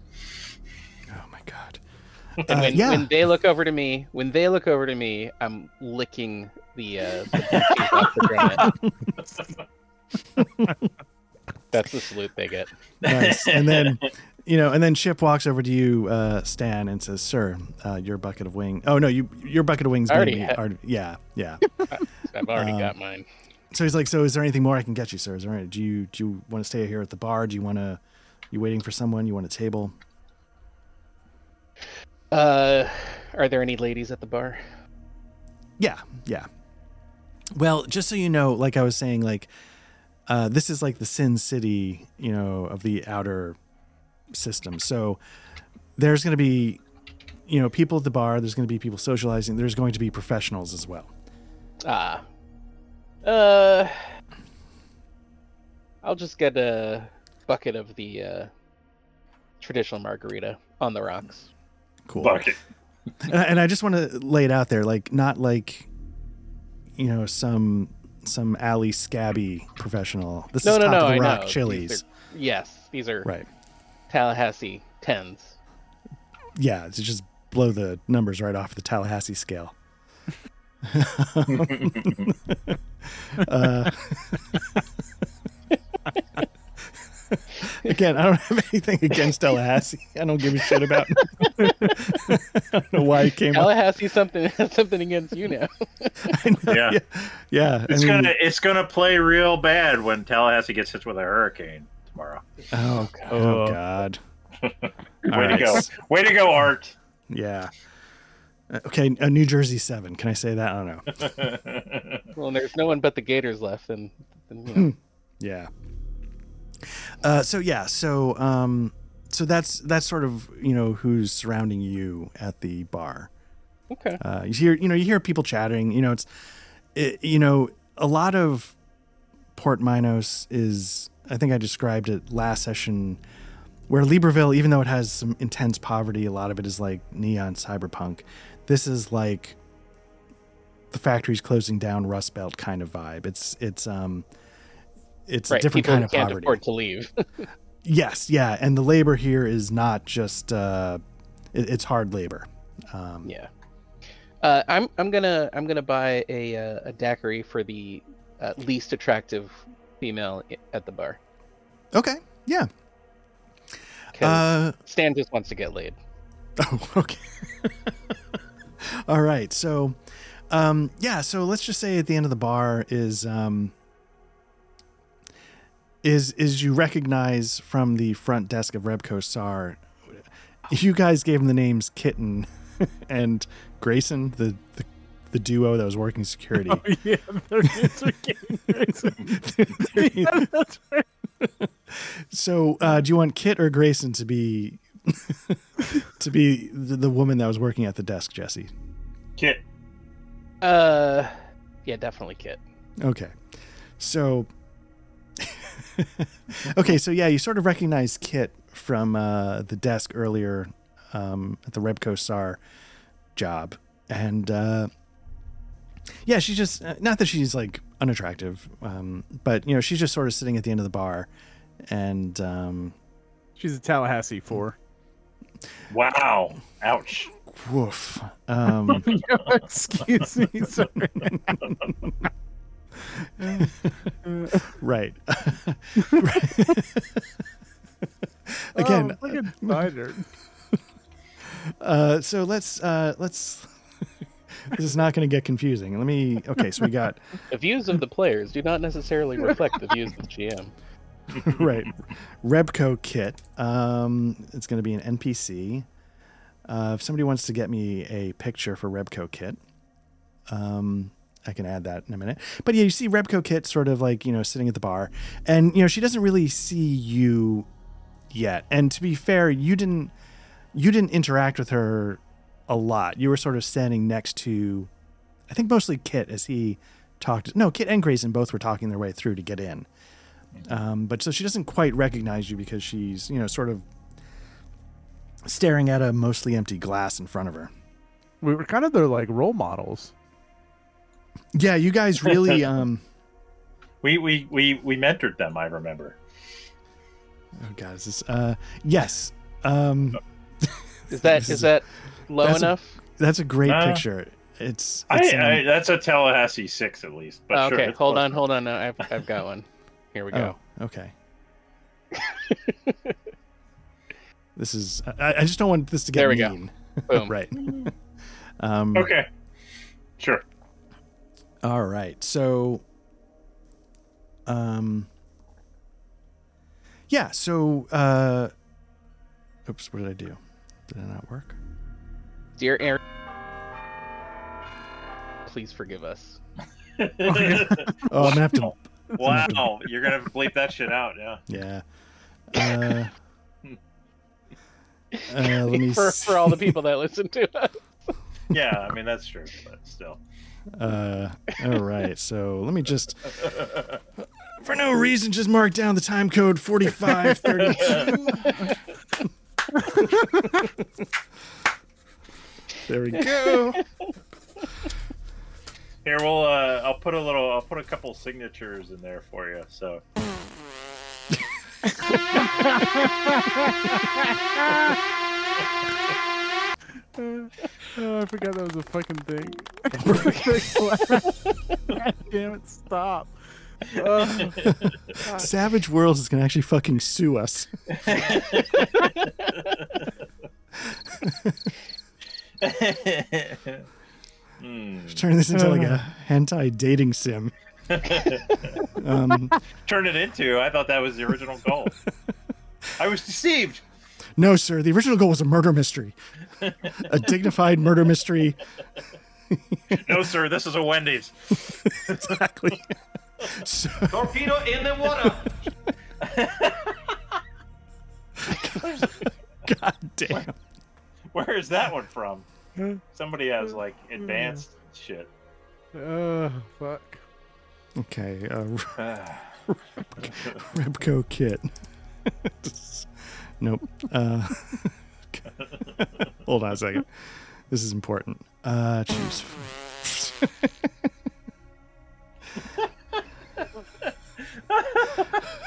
oh my god. And Uh, when, yeah. when they look over to me, when they look over to me, I'm licking the, uh, the [laughs] off the. [laughs] That's the salute they get. nice. And then, you know, and then Chip walks over to you, uh, Stan, and says, "Sir, uh, your bucket of wing. Oh no, you your bucket of wings. Already maybe had- already- yeah, yeah. [laughs] I've already Um, got mine. so he's like, so is there anything more I can get you, sir? Is there? Do you do you want to stay here at the bar? Do you want to? You waiting for someone? You want a table? Uh, are there any ladies at the bar? Yeah, yeah. Well, just so you know, like I was saying, like uh, this is like the Sin City, you know, of the outer system. So there's going to be, you know, people at the bar. There's going to be people socializing. There's going to be professionals as well. Ah. Uh. I'll just get a bucket of the uh, traditional margarita on the rocks. Cool. Bucket. And I, and I just want to lay it out there, like not like, you know, some some alley scabby professional. This No, is no, top no. of the I rock know. Chili's, These are- yes, these are right? Tallahassee tens. Yeah, to just blow the numbers right off the Tallahassee scale. uh, [laughs] Again, I don't have anything against Tallahassee. I don't give a shit about. [laughs] I don't know why it came up. Tallahassee something [laughs] something against you now. I know, Yeah. yeah, yeah. It's I mean, gonna it's gonna play real bad when Tallahassee gets hit with a hurricane tomorrow. Oh, God. oh God. [laughs] Way All to go! Way to go, Art. Yeah. Uh, Okay, a New Jersey seven. Can I say that? I don't know. well, there's no one but the Gators left, and, and you know, [laughs] Yeah. Uh, so yeah, so um, so that's that's sort of you know who's surrounding you at the bar. okay. Uh, you hear you know you hear people chatting. You know it's it, you know a lot of Port Minos is I think I described it last session where Libreville, even though it has some intense poverty, a lot of it is like neon cyberpunk. This is like the factory's closing down, Rust Belt kind of vibe. It's it's um it's right. a different People kind of can't poverty. afford to leave. [laughs] Yes, yeah, and the labor here is not just uh, it, it's hard labor. Um, yeah. Uh, I'm I'm gonna I'm gonna buy a uh, a daiquiri for the uh, least attractive female at the bar. Okay, Yeah. Uh, Stan just wants to get laid. [laughs] oh, okay. [laughs] All right, so um, yeah, so let's just say at the end of the bar is um, is is you recognize from the front desk of Rebco Sar. You guys gave him the names Kitten [laughs] and Grayson, the, the the duo that was working security. [laughs] Oh, yeah, their names are getting crazy. yeah, that's [laughs] right. So, uh, do you want Kit or Grayson to be [laughs] to be the, the woman that was working at the desk, Jesse? Kit. Uh, yeah, definitely Kit. Okay. So, okay, so yeah, you sort of recognize Kit from uh, the desk earlier um, at the Rebco SAR job, and uh, yeah, she's just uh, not that she's like unattractive, um, but you know, she's just sort of sitting at the end of the bar, and um, She's a Tallahassee four. Wow. Ouch. woof. Um, [laughs] Excuse me. [laughs] Sorry. [laughs] right. Again, oh, look at. Uh, so let's uh, let's. This is not going to get confusing. Let me. Okay, so we got [laughs] The views of the players do not necessarily reflect the views of the GM. [laughs] right, Rebco kit. Um, it's going to be an NPC. Uh, if somebody wants to get me a picture for Rebco kit, um, I can add that in a minute. But yeah, you see Rebco kit sort of like you know sitting at the bar, and you know she doesn't really see you yet. And to be fair, you didn't you didn't interact with her a lot. You were sort of standing next to, I think mostly Kit as he talked. No, Kit and Grayson both were talking their way through to get in. Um, but so she doesn't quite recognize you because she's you know sort of staring at a mostly empty glass in front of her. We were kind of their like role models. Yeah, you guys really. [laughs] um We we we we mentored them. I remember. Oh god, is this? Uh, yes. Um, [laughs] Is that is, is is- that low that's a- enough? that's a great Uh, picture. It's. I, it's, um, I that's a Tallahassee six at least. But Oh, sure, okay, it's hold close. on, hold on. No, I've I've got one. Here we go. Oh, okay. this is. I, I just don't want this to get There we go. Boom. [laughs] right. [laughs] um, Okay. Sure. All right. So, um, yeah. So, uh, oops. What did I do? Did it not work? Dear Aaron, please forgive us. [laughs] Oh, I'm gonna have to. wow, you're gonna bleep that shit out, yeah. [laughs] Yeah. Uh, uh, let me. [laughs] for, s- for all the people that listen to us. Yeah, I mean that's true, but still. Uh, all right. So let me just, for no reason, just mark down the time code forty-five thirty-two. There we go. [laughs] Here we'll uh I'll put a little I'll put a couple signatures in there for you. So [laughs] oh, I forgot that was a fucking thing. God [laughs] damn it! Stop. Ugh. Savage Worlds is gonna actually fucking sue us. Hmm. Turn this into like a hentai dating sim. [laughs] Um, Turn it into. I thought that was the original goal. [laughs] I was deceived. no, sir. The original goal was a murder mystery, a dignified murder mystery. [laughs] No, sir. This is a Wendy's. Exactly. So, Torpedo in the water. God damn. Where is that one from? [laughs] Somebody has like advanced shit. Oh, fuck. Okay. Uh. [sighs] Repco kit. nope. Uh, [laughs] hold on a second. This is important. Uh, choose. [laughs]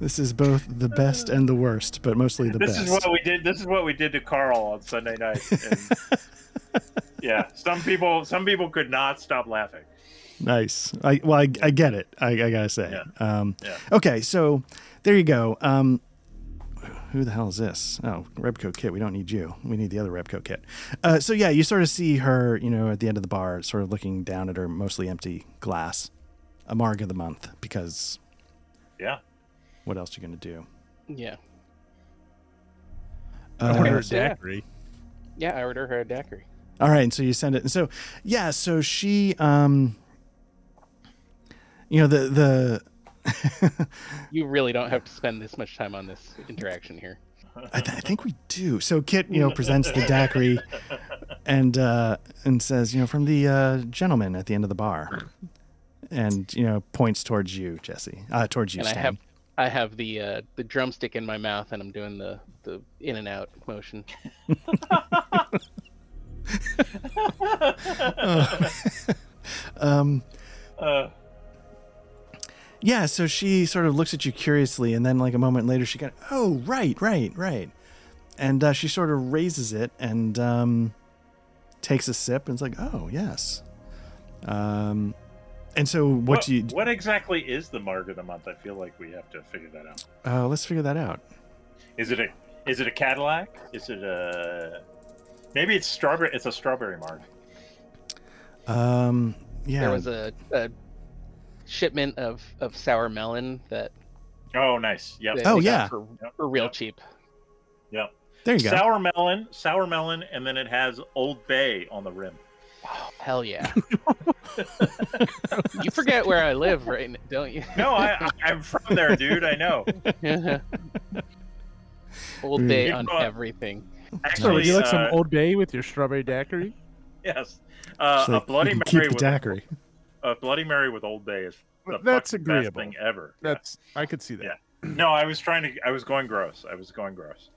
this is both the best and the worst, but mostly the this best. is what we did. This is what we did to Carl on Sunday night. And [laughs] yeah, some people, some people could not stop laughing. Nice. I well, I, I get it. I, I gotta say. Yeah. Um, Yeah. Okay, so there you go. Um, who the hell is this? Oh, Repco Kit. We don't need you. We need the other Repco Kit. Uh, so yeah, you sort of see her, you know, at the end of the bar, sort of looking down at her mostly empty glass. A marg of the month, because Yeah. What else you're gonna do? Yeah. I Uh, ordered a so yeah. daiquiri. Yeah, I ordered her a daiquiri. all right, and so you send it. And so yeah, so she, um, you know, the the. [laughs] You really don't have to spend this much time on this interaction here. I, th- I think we do. So Kit, you know, presents the [laughs] daiquiri and uh, and says, you know, from the uh, gentleman at the end of the bar, and you know, points towards you, Jesse, uh, towards you, and I Stan. have I have the uh, the drumstick in my mouth and I'm doing the, the in and out motion. [laughs] [laughs] Um, Uh, yeah. So she sort of looks at you curiously, and then like a moment later, she got, oh, right, right, right, and uh, she sort of raises it and um, takes a sip, and it's like, oh, yes. Um, and so what, what, do you? what exactly is the mark of the month? I feel like we have to figure that out. Uh, let's figure that out. Is it a is it a Cadillac? Is it a maybe it's strawberry? It's a strawberry mark. Um, yeah. There was a, a shipment of, of sour melon that Oh, nice. Yep. that Oh, they got yeah. for, Yep. for real Yep. cheap. Yep. there you go. Sour melon, sour melon, and then it has Old Bay on the rim. Hell yeah! [laughs] you forget where I live, right? n- Don't you? No, I, I I'm from there, dude. I know. [laughs] Old Bay You on bought- everything. Actually, would you like some uh, Old Bay with your strawberry daiquiri? yes, uh, It's like, a Bloody Mary keep with the daiquiri. a Bloody Mary with Old Bay is the That's fucking agreeable. best thing ever. Yeah. That's I could see that. Yeah. No, I was trying to. I was going gross. I was going gross.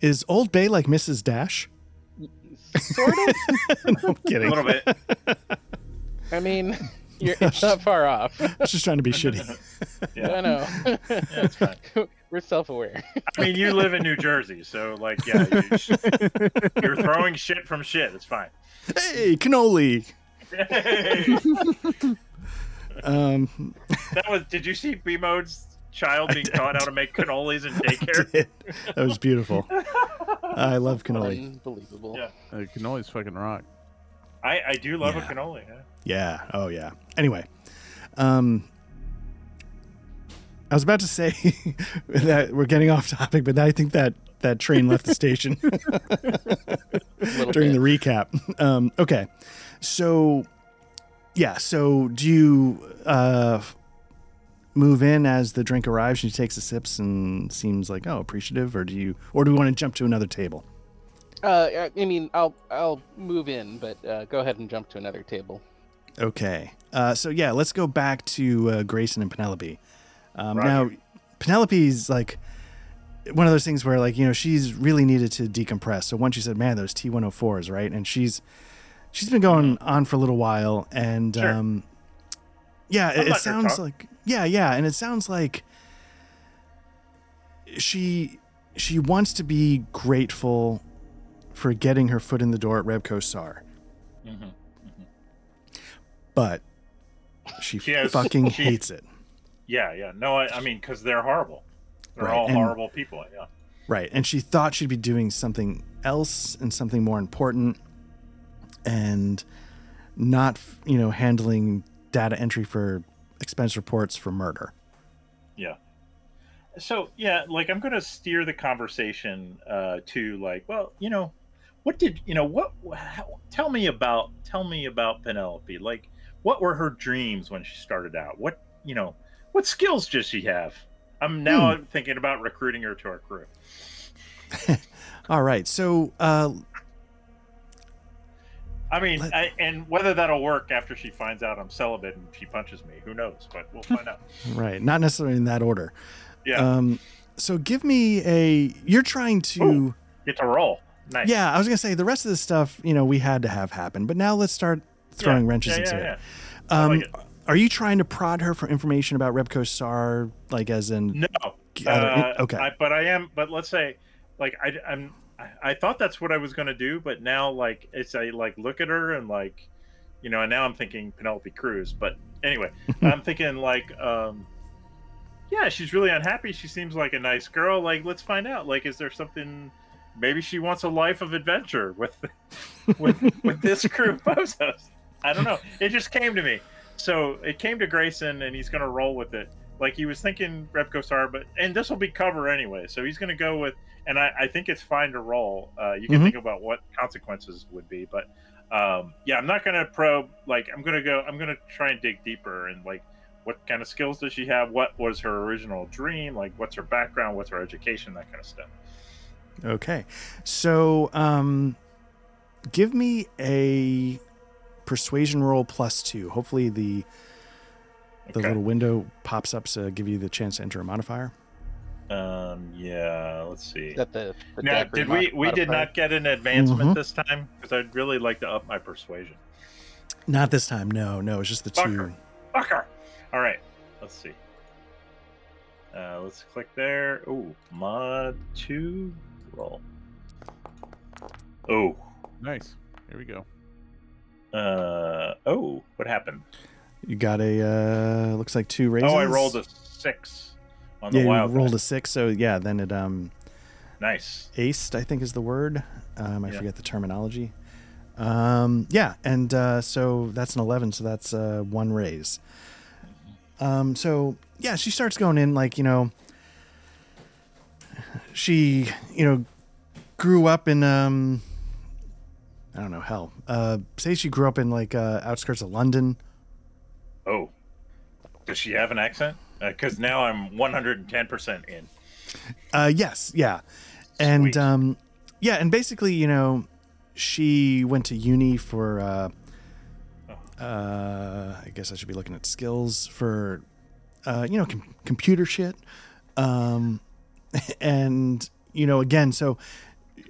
Is Old Bay like Mrs. Dash? Sort of. [laughs] no, I'm kidding. A little bit. I mean, [laughs] you're, it's not far off. I was just trying to be [laughs] shitty. Yeah. I know. Yeah, it's fine. We're self-aware. I mean, you live in New Jersey, so like, yeah, you, you're throwing shit from shit. It's fine. Hey, cannoli. Hey, Um, that was. Did you see B Mode's child being taught how to make [laughs] cannolis in [laughs] daycare? that was beautiful. I love [laughs] cannoli. Unbelievable. Yeah. Uh, cannolis fucking rock. I, I do love Yeah. a cannoli. Yeah. Yeah. Oh, yeah. Anyway, um, I was about to say that we're getting off topic, but I think that that train left the station during bit. the recap. Um, okay, so yeah, so do you uh, move in as the drink arrives? She takes the sips and seems like oh appreciative, or do you, or do we want to jump to another table? Uh, I mean, I'll I'll move in, but uh, go ahead and jump to another table. Okay. Uh, so yeah, let's go back to uh, Grayson and Penelope. Um, Roger. now, Penelope's like one of those things where like you know she's really needed to decompress. So once she said, "Man, those T104s," right? And she's she's been going on for a little while, and Sure. um, yeah, I'm it, it sounds like yeah, yeah, and it sounds like she she wants to be grateful for getting her foot in the door at Rebco Sar. Mm-hmm. but she, [laughs] She has- fucking [laughs] she- hates it. Yeah, yeah. No, I, I mean, because they're horrible. They're Right, all and- horrible people. Yeah. Right. And she thought she'd be doing something else and something more important and not, you know, handling data entry for expense reports for murder. Yeah. So yeah, like I'm going to steer the conversation uh, to like, well, you know, what did you know? What? How, tell me about. Tell me about Penelope. Like, what were her dreams when she started out? What you know? What skills does she have? I'm now thinking about recruiting her to our crew. [laughs] All right. So, uh, I mean, Let- I, and whether that'll work after she finds out I'm celibate and she punches me, who knows? But we'll find out. [laughs] right. Not necessarily in that order. Yeah, Um, so give me a, you're trying to, Ooh. get to roll. Nice. yeah, I was going to say the rest of this stuff, you know, we had to have happen, but now let's start throwing Yeah, wrenches yeah, into yeah, it. Um, like it. are you trying to prod her for information about Repco Star, like as in, No. uh, Uh, okay. I, but I am. But let's say, like, I, I'm. I, I thought that's what I was going to do, but now, like, it's a like look at her and like, you know, and now I'm thinking Penelope Cruz. But anyway, [laughs] I'm thinking like, um, yeah, she's really unhappy. She seems like a nice girl. Like, let's find out. Like, is there something? Maybe she wants a life of adventure with, [laughs] with with this crew of bozos. I don't know. It just came to me. So it came to Grayson, and he's going to roll with it. Like he was thinking Repco Star, but and this will be cover anyway. So he's going to go with, and I, I think it's fine to roll. Uh, you can Mhm. think about what consequences would be, but um, yeah, I'm not going to probe. Like I'm going to go. I'm going to try and dig deeper and like, what kind of skills does she have? What was her original dream? Like, what's her background? What's her education? That kind of stuff. Okay. So, um, give me a persuasion roll plus two. Hopefully, the the Okay. little window pops up to give you the chance to enter a modifier. Um. Yeah. Let's see. Is that the, the Now, dagger did mod- we we did not get an advancement Mhm. this time because I'd really like to up my persuasion. Not this time. No, no. It's just the two. Fucker. Fucker. All right. Let's see. Uh, let's click there. Oh, mod two roll. Oh. Nice. Here we go. Uh. Oh. What happened? You got a uh, looks like two raises. Oh, I rolled a six on Yeah, the you wild. rolled a six. So yeah, then it um Nice. aced. I think is the word. Um, I Yeah. forget the terminology. Um, yeah, and uh, so that's an eleven. So that's uh, one raise. Um, so yeah, she starts going in like you know. She you know grew up in um. I don't know. Hell, uh, say she grew up in like uh, outskirts of London. Oh. Does she have an accent? Because now I'm 110% in. Uh, yes, yeah, and Sweet. um, yeah, and basically, you know, she went to uni for. Uh, uh, I guess I should be looking at skills for, uh, you know, com- computer shit, um, [laughs] and you know, again, so,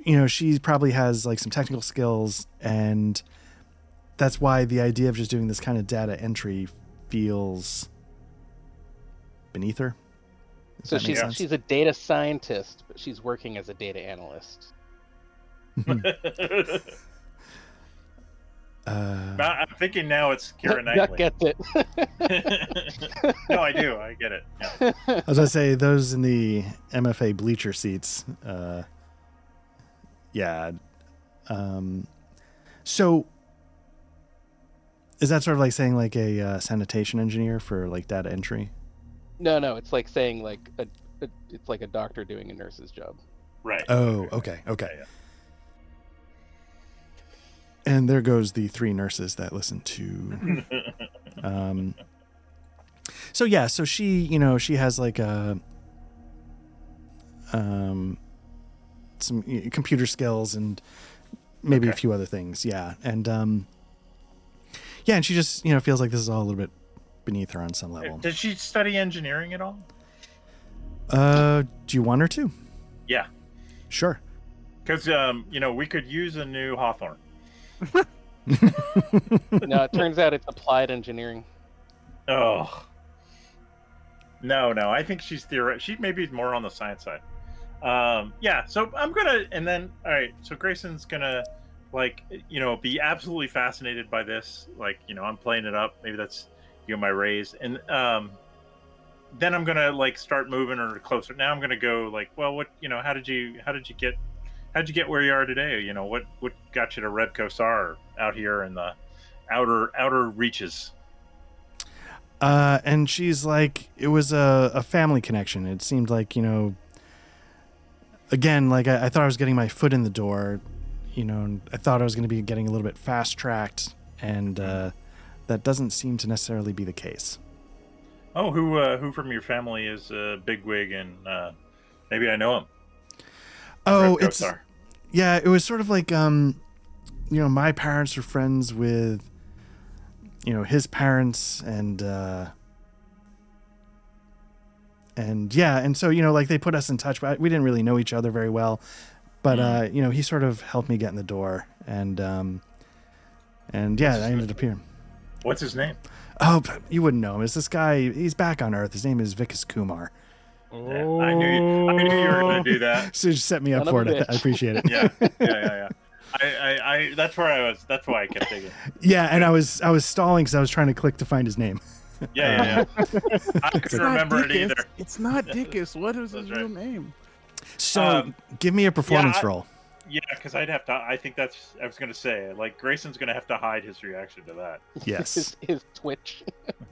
you know, she probably has like some technical skills, and that's why the idea of just doing this kind of data entry feels beneath her. if So she's sense. she's a data scientist, but she's working as a data analyst. [laughs] Uh, I'm thinking now it's [laughs] Keira Duck Knightley. gets it. [laughs] no, I do. I get it. Yeah. I say those in the MFA bleacher seats. Uh, yeah. Um, so is that sort of like saying like a uh, sanitation engineer for like data entry? no, no, it's like saying like a, a it's like a doctor doing a nurse's job. Right. Oh, okay, okay. Yeah, And there goes the three nurses that listen to. [laughs] Um, so yeah, so she, you know, she has like a um, some computer skills and maybe a few other things. Yeah, and um, yeah, and she just you know feels like this is all a little bit beneath her on some level. Did she study engineering at all? Uh, do you want her to? Yeah. Sure. Because um, you know, we could use a new Hawthorne. [laughs] No, it turns out it's applied engineering. Oh. No, no. I think she's theoret. She maybe more on the science side. Um, yeah. So I'm gonna, and then all right. So Grayson's gonna like you know be absolutely fascinated by this like you know i'm playing it up maybe that's you know my raise. And um then i'm gonna like start moving or closer. Now i'm gonna go like well what you know how did you how did you get how did you get where you are today? You know what what got you to red Kosar out here in the outer outer reaches? Uh, and she's like, it was a, a family connection. It seemed like, you know, again, like I, I thought I was getting my foot in the door, you know, I thought I was going to be getting a little bit fast tracked, and uh, that doesn't seem to necessarily be the case. oh who uh who from your family is a uh bigwig and uh maybe i know him Oh, Red it's yeah, it was sort of like, um, you know, my parents are friends with, you know, his parents, and uh, and yeah, and so you know, like they put us in touch, but we didn't really know each other very well. But uh, you know, he sort of helped me get in the door, and um, and yeah, What's I ended up here. what's his name Oh, but you wouldn't know him. It's this guy. He's back on Earth. His name is Vikas Kumar. Yeah, I knew you, I knew you were going to do that. [laughs] So you set me up Son for of it. a I, I bitch. appreciate it. [laughs] Yeah, yeah, yeah, yeah. [laughs] I, I, I, that's where I was. That's why I kept digging. Yeah, and I was I was stalling because I was trying to click to find his name. Yeah, yeah, yeah. I It's couldn't not remember it either. It's not Dickus. What is his That's real name? So Um, give me a performance I- roll. Yeah, because I'd have to. I think that's. I was going to say, like, Grayson's going to have to hide his reaction to that. [laughs] Yes. his, his Twitch.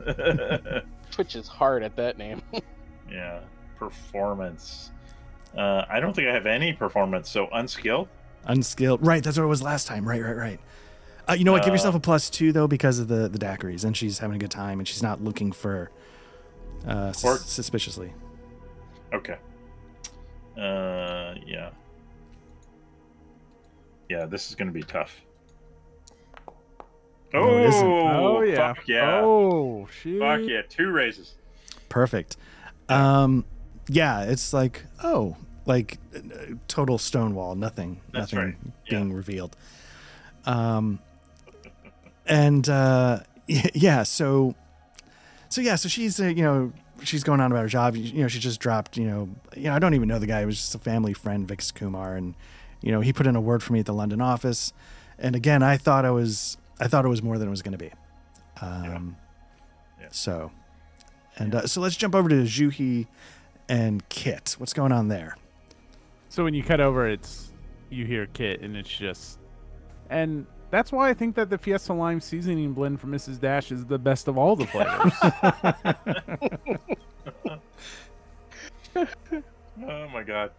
[laughs] Twitch is hard at that name. [laughs] yeah, performance. Uh, I don't think I have any performance. So unskilled. Unskilled. Right, that's what it was last time. Right, right, right. Uh, you know what? Give Uh, yourself a plus two though because of the the daiquiris, and she's having a good time, and she's not looking for uh, sus- suspiciously. Okay. Uh, yeah. Yeah, this is going to be tough. No, Oh, it isn't. Oh yeah. Fuck yeah. Oh shit. Fuck yeah. Two raises. Perfect. Um, yeah, it's like oh, like total stonewall. Nothing. That's nothing right. Yeah. being revealed. Um, and uh, [laughs] yeah, so so yeah, so she's uh, you know she's going on about her job. You, you know, she just dropped. You know, you know, I don't even know the guy. It was just a family friend, Vix Kumar, and you know he put in a word for me at the London office. And again, I thought I was I thought it was more than it was going to be. Um, Yeah. So, and uh, so let's jump over to Juhi and Kit. What's going on there? So when you cut over, it's you hear Kit, and it's just, and that's why I think that the Fiesta Lime seasoning blend from Mrs. Dash is the best of all the flavors. [laughs] Oh my god.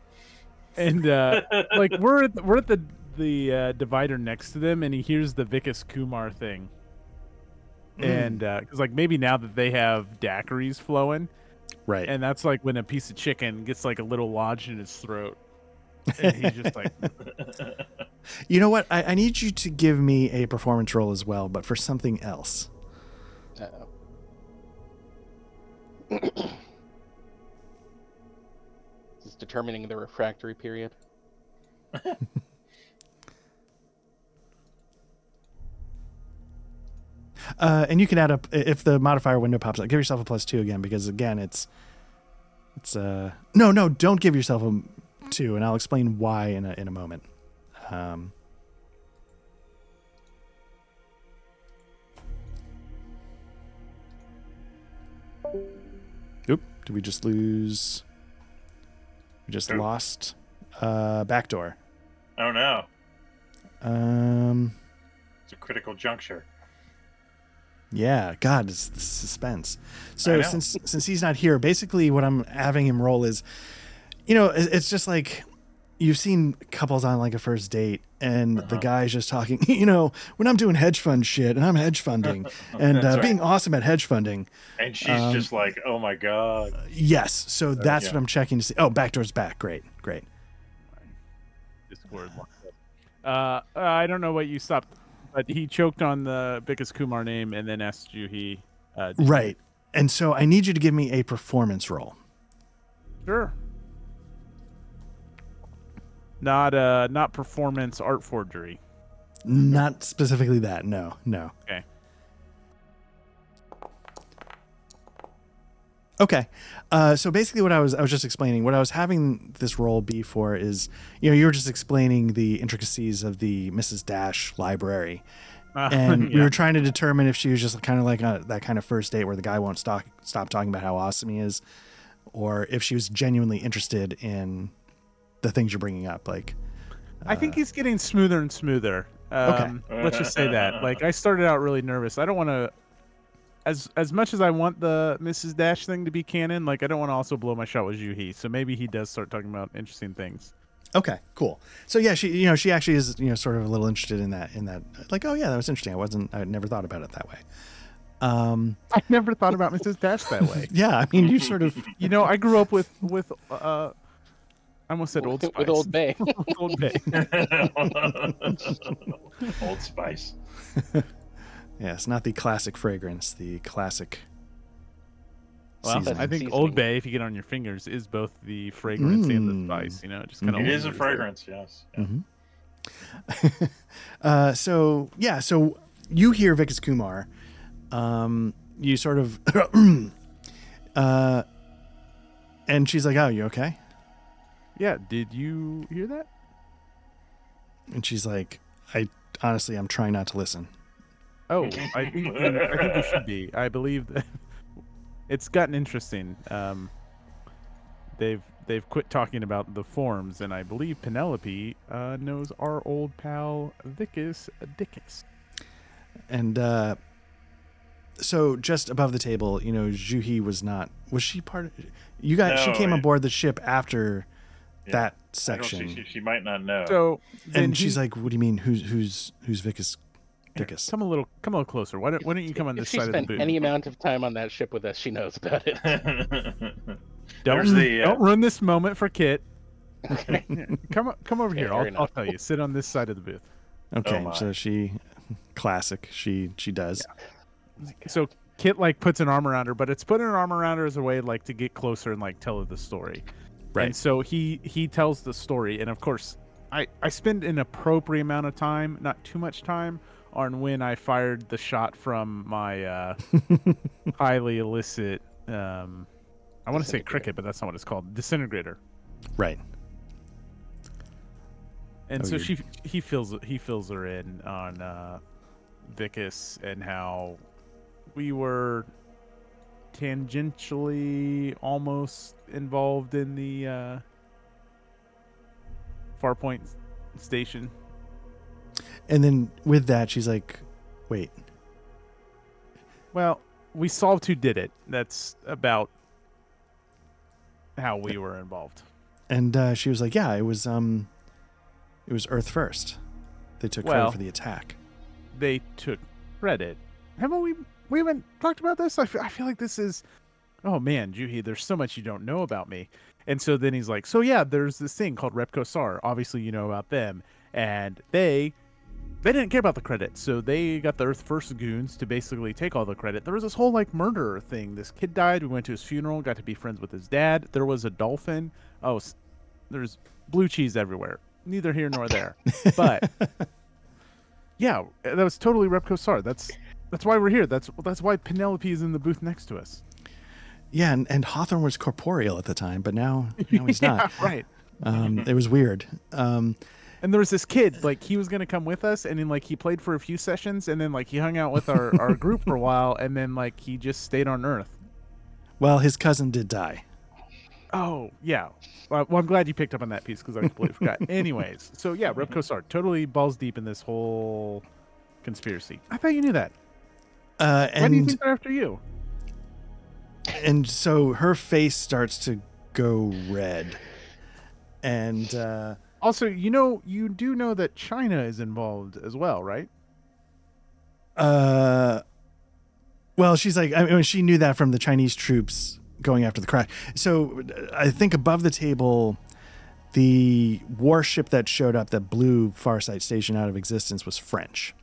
and uh, [laughs] like we're at the, we're at the the uh, divider next to them, and he hears the Vikas Kumar thing, and because like maybe now that they have daiquiris flowing, Right. and that's like when a piece of chicken gets like a little lodged in his throat, and he's just like, [laughs] you know what? I, I need you to give me a performance roll as well, but for something else. Uh-oh. [clears throat] this is determining the refractory period. [laughs] Uh, and you can add up if the modifier window pops up. Give yourself a plus two again because again, it's it's uh no no don't give yourself a two, and I'll explain why in a in a moment. Um, oop! Did we just lose? We just Oop. lost uh, backdoor. Oh no. Um, It's a critical juncture. Yeah, God, it's the suspense. So since since he's not here, basically what I'm having him roll is, you know, it's just like you've seen couples on like a first date, and the Uh-huh. guy's just talking. [laughs] You know, when I'm doing hedge fund shit, and I'm hedge funding, [laughs] and uh, right. being awesome at hedge funding. And she's Um, just like, "Oh my god." Yes, so that's what I'm checking to see. Oh, backdoor's back. Great, great. Discord. Uh, I don't know what you stopped, but he choked on the Vikas Kumar name and then asked you he. Uh, Right, and so I need you to give me a performance roll. Sure. Not uh, not performance art forgery. Not specifically that. No, no. Okay. Okay. Uh, so basically, what I was I was just explaining, what I was having this roll be for is, you know, you were just explaining the intricacies of the Mrs. Dash library, Uh, [laughs] and we yeah. were trying to determine if she was just kind of like a, that kind of first date where the guy won't stop stop talking about how awesome he is, or if she was genuinely interested in the things you're bringing up, like. I think he's getting smoother and smoother. Um, Let's just say that. [laughs] Like I started out really nervous. I don't want to, as as much as I want the Mrs. Dash thing to be canon, like I don't want to also blow my shot with Juhi. So maybe he does start talking about interesting things. Okay, cool. So yeah, she you know she actually is you know sort of a little interested in that in that like oh yeah that was interesting. I wasn't I never thought about it that way. Um, [laughs] I never thought about Mrs. Dash that way. [laughs] yeah, I mean you sort of You know, I grew up with with uh, I almost said Old [laughs] Spice. [laughs] with Old Bay. With Old Bay. Old Spice. [laughs] yeah, it's not the classic fragrance, the classic. Well. I think Seasoning. Old Bay, if you get on your fingers, is both the fragrance and Mm. the spice. You know, it just kind of It is a fragrance, yes. Yeah. hmm uh, so yeah, so you hear Vikas Kumar. Um, you sort of, [clears throat] uh, and she's like, "Oh, you okay?" Yeah. Did you hear that? And she's like, "I honestly, I'm trying not to listen." Oh, I think you, I think you should be. I believe that [laughs] it's gotten interesting. Um, they've they've quit talking about the forms, and I believe Penelope uh, knows our old pal Vicus Dickus. And uh, so, just above the table, you know, Juhi was not. Was she part of? You got. she came it- aboard the ship after Yeah. that I don't- section, She, she, she might not know. So and she's he- like, "What do you mean? Who's who's who's Vicus Dickus?" "Come a little, come a little closer. Why don't Why don't you come on if this she side of the spent booth? any amount of time on that ship with us, she knows about it. [laughs] Don't the, uh, don't ruin this moment for Kit. [laughs] come come over Okay, here. I'll, I'll tell you. Sit on this side of the booth. Okay, my. so she, classic. She she does. so Kit like puts an arm around her, but it's putting an arm around her as a way like to get closer and like tell her the story. Right. And so he he tells the story, and of course, I I spend an appropriate amount of time, not too much time, on when I fired the shot from my uh, [laughs] highly illicit. Um, I want to say cricket, but that's not what it's called. Disintegrator. Right. And Oh, so you're- she he fills he fills her in on uh, Vicus and how we were tangentially almost involved in the uh, Farpoint station. And then with that, she's like, "Wait, Well, we solved who did it. That's about how we were involved. and uh, she was like, "Yeah, it was um, it was Earth first. They took Well- credit for the attack." They took credit. Haven't we? We haven't talked about this. I fe- I feel like this is. Oh man, Juhi, there's so much you don't know about me. And so then he's like, so yeah, there's this thing called Repco SAR. Obviously, you know about them, and they they didn't care about the credit, so they got the Earth First goons to basically take all the credit. There was this whole like murder thing. This kid died. We went to his funeral, got to be friends with his dad. There was a dolphin. Oh, there's blue cheese everywhere. Neither here nor there. But [laughs] yeah, that was totally Repco SAR. That's that's why we're here. That's that's why Penelope is in the booth next to us. Yeah, and, and Hawthorne was corporeal at the time, but now now he's [laughs] not. Yeah, right. Um, it was weird. Um, And there was this kid, like he was gonna come with us, and then like he played for a few sessions, and then like he hung out with our, [laughs] our group for a while, and then like he just stayed on Earth. well, his cousin did die. Oh yeah. Well, well I'm glad you picked up on that piece because I completely forgot. [laughs] Anyways, so yeah, Repco Sar totally balls deep in this whole conspiracy. I thought you knew that. Uh, Why do you and think they're after you? and so her face starts to go red, and uh, Also, you know, you do know that China is involved as well, right? uh, well, she's like, I mean, she knew that from the Chinese troops going after the crash. So I think above the table, the warship that showed up that blew Farsight Station out of existence was French.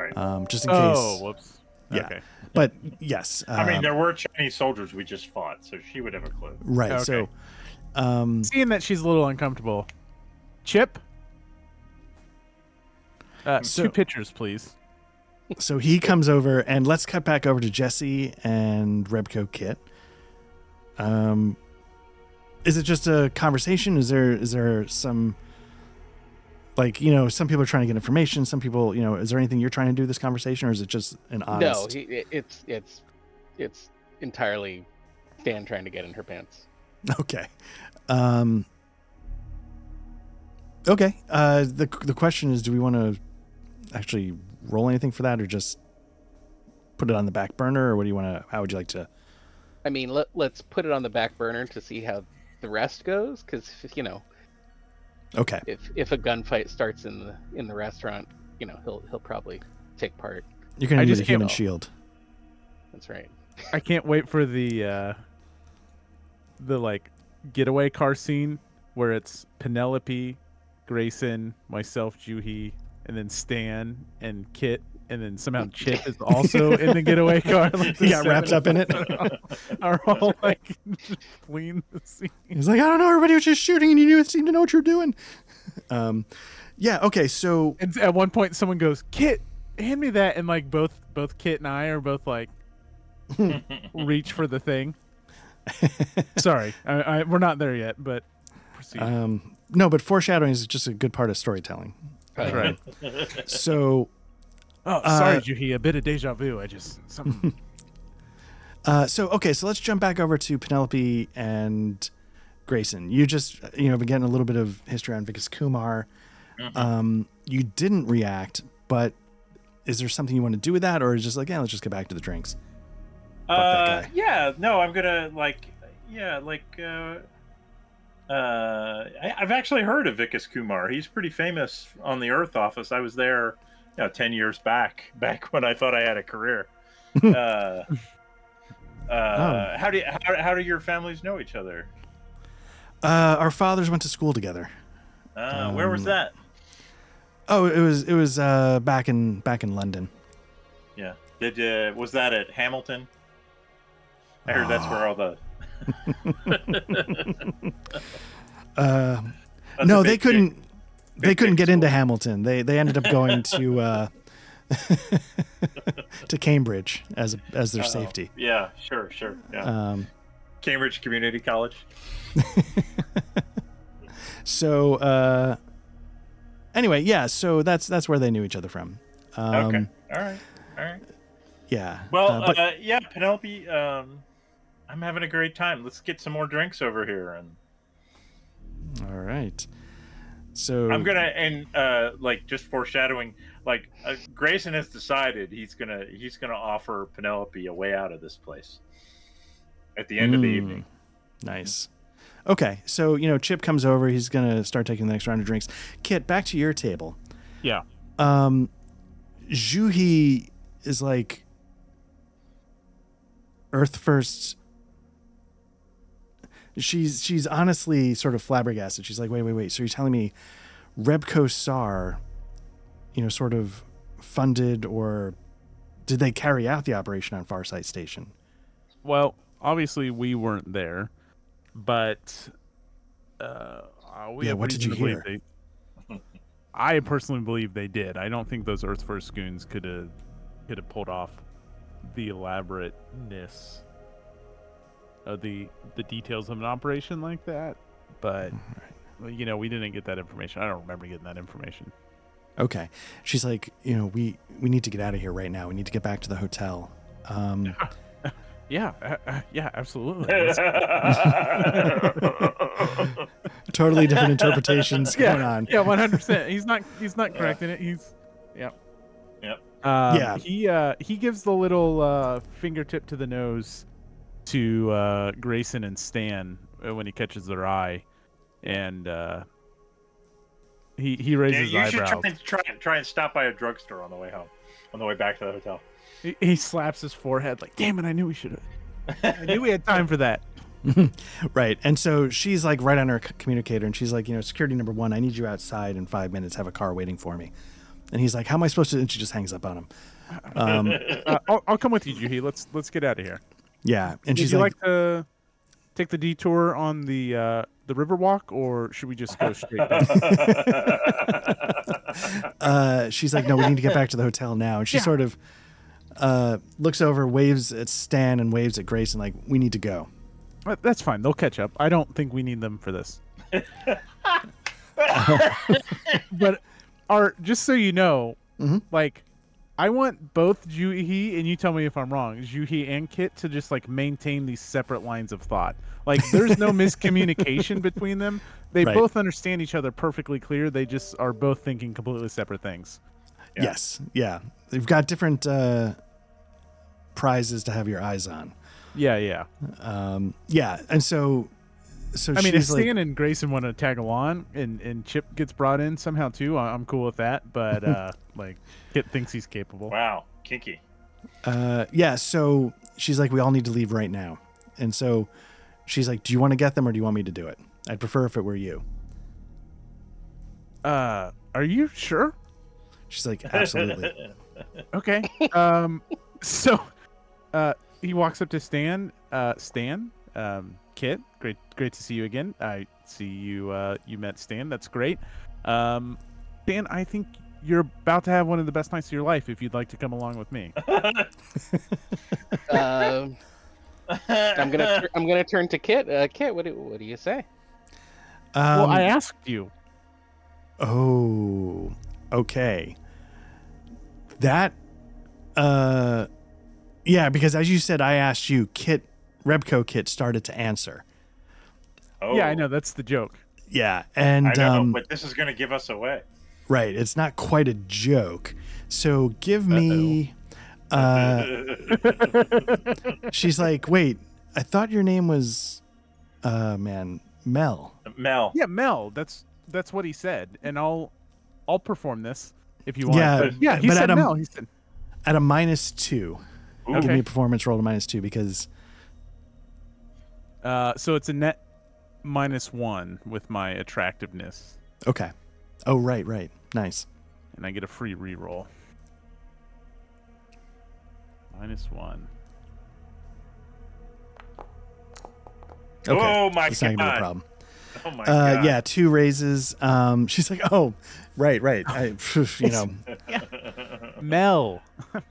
Right. Um, just in case. Oh, whoops. Yeah. Okay. But yes, I mean, um, there were Chinese soldiers we just fought, so she would have a clue. right. Okay. So, um, Seeing that she's a little uncomfortable, Chip. Uh, So- two pictures, please. so he comes over and let's cut back over to Jesse and Rebco Kit. Um, is it just a conversation? Is there is there some like you know some people are trying to get information? Some people you know is there anything you're trying to do this conversation, or is it just an No, honest? he, it's it's it's entirely Stan trying to get in her pants. Okay. Um, okay. Uh, the the question is, do we want to actually roll anything for that, or just put it on the back burner, or what do you want to? How would you like to? I mean, let let's put it on the back burner to see how the rest goes, because you know, Okay. if if a gunfight starts in the in the restaurant, you know, he'll he'll probably take part. You're gonna I need a human can't- shield. That's right. I can't wait for the uh the like getaway car scene where it's Penelope, Grayson, myself, Juhi, and then Stan and Kit, and then somehow [laughs] Chip is also in the getaway [laughs] car. Like He got wrapped up in it. [laughs] Are all like fleeing the scene. He's like, I don't know. Everybody was just shooting, and you didn't seem to know what you're doing. Um, yeah. Okay. So And at one point, someone goes, "Kit, hand me that," and like both both Kit and I are both like reach for the thing. Sorry, I, I, we're not there yet, but proceed. um, no, but foreshadowing is just a good part of storytelling. That's right. So Oh, sorry, Juhi. A bit of deja vu. I just something. [laughs] Uh, so okay, so let's jump back over to Penelope and Grayson. You just you know been getting a little bit of history on Vikas Kumar. Um, you didn't react, but is there something you want to do with that, or is it just like yeah, let's just get back to the drinks? that Uh, guy. yeah, no, I'm gonna like, yeah, like, uh, uh, I, I've actually heard of Vikas Kumar. He's pretty famous on the Earth office. I was there, you know, ten years back, [laughs] back when I thought I had a career. [laughs] uh, uh, how do you, how, how do your families know each other? Uh, our fathers went to school together. Uh, where was Um, that? Oh, it was it was uh, back in back in London. Yeah, did uh, was that at Hamilton? I heard that's where all the. [laughs] Uh, no, they couldn't. They couldn't get into. [laughs] Hamilton. They they ended up going [laughs] to uh, [laughs] to Cambridge as as their Uh-oh. safety. Yeah, sure, sure. Yeah, Um, Cambridge Community College. so uh, anyway, yeah. So that's that's where they knew each other from. Um, okay, all right, all right. Yeah. Well, uh, but uh, yeah, Penelope, um, I'm having a great time. Let's get some more drinks over here, and all right. So I'm gonna and uh, like just foreshadowing. Like uh, Grayson has decided he's gonna he's gonna offer Penelope a way out of this place at the end of the Mm. evening. Nice. Okay, so you know, Chip comes over. He's gonna start taking the next round of drinks. Kit, back to your table. yeah. Um, Juhi is like Earth first. She's she's honestly sort of flabbergasted. She's like, wait, wait, wait. So you're telling me Rebco Sar, you know, sort of funded or did they carry out the operation on Farsight Station? Well, obviously we weren't there, but uh, uh, we Yeah, what did you hear? They, [laughs] I personally believe they did. I don't think those Earth First goons could have could have pulled off the elaborateness of the the details of an operation like that. But well, you know, we didn't get that information. I don't remember getting that information. Okay. She's like, you know, we we need to get out of here right now. We need to get back to the hotel. Um, [laughs] Yeah, uh, uh, yeah, absolutely. [laughs] [laughs] Totally different interpretations yeah, going on. Yeah, one hundred percent. He's not. He's not correct in it. He's. Yeah. Yep. Um, Yeah. He uh, he gives the little uh, fingertip to the nose to uh, Grayson and Stan uh, when he catches their eye, and uh, he he Yeah, raises you his should eyebrows. try and, try, try and stop by a drugstore on the way home, on the way back to the hotel. He, he slaps his forehead like, "Damn it! I knew we should have. I knew we had time for that." [laughs] [laughs] Right. And so she's like right on her communicator and she's like, you know, security number one, I need you outside in five minutes. Have a car waiting for me. And he's like, how am I supposed to? And she just hangs up on him. Um, [laughs] Uh, I'll, I'll come with you, Juhi. Let's let's get out of here. Yeah. And Would she's you like, like, to take the detour on the uh, the river walk, or should we just go straight? down? [laughs] uh, she's like, no, we need to get back to the hotel now. And she Yeah. sort of uh, looks over, waves at Stan and waves at Grace and like, we need to go. That's fine. They'll catch up. I don't think we need them for this. [laughs] but Art, just so you know, Mhm. like I want both Juhi and you tell me if I'm wrong, Juhi and Kit to just like maintain these separate lines of thought. Like there's no [laughs] miscommunication between them. They Right. both understand each other perfectly clear. They just are both thinking completely separate things. Yeah. Yes. Yeah. You've got different uh, prizes to have your eyes on. Yeah, yeah. Um, yeah. And so, so I mean, if she's like, Stan and Grayson want to tag along and, and Chip gets brought in somehow too, I- I'm cool with that. But [laughs] uh, like, Kit thinks he's capable. Wow, kinky. uh, yeah. So she's like, we all need to leave right now. And so she's like, do you want to get them or do you want me to do it? I'd prefer if it were you. Uh, are you sure? She's like, absolutely. [laughs] Okay. um, [laughs] so, uh, he walks up to Stan. Uh, Stan, um, Kit, great, great to see you again. I see you. Uh, you met Stan. That's great. Um, Stan, I think you're about to have one of the best nights of your life. If you'd like to come along with me. [laughs] Um, I'm gonna I'm gonna turn to Kit. Uh, Kit, what do what do you say? Um, well, I asked you. Oh, okay. That, uh, yeah, because as you said, I asked you, Kit, Rebco Kit started to answer. Oh, Yeah, I know that's the joke. Yeah, and I know, um, but this is going to give us away. right, it's not quite a joke. So give me, uh, [laughs] she's like, wait, I thought your name was, uh, man, Mel. Mel. Yeah, Mel. That's that's what he said, and I'll I'll perform this if you want. Yeah, but yeah. He but said at a- Mel. He said At a minus two, Ooh. give Okay. me a performance roll to minus two because Uh, so it's a net minus one with my attractiveness, okay. Oh right, right, nice. and I get a free reroll. Minus one. Okay, Oh my it's not gonna be a problem. Oh my Uh, god. yeah, two raises. Um, she's like, oh, right, right. I, [laughs] you know, Mel. [laughs]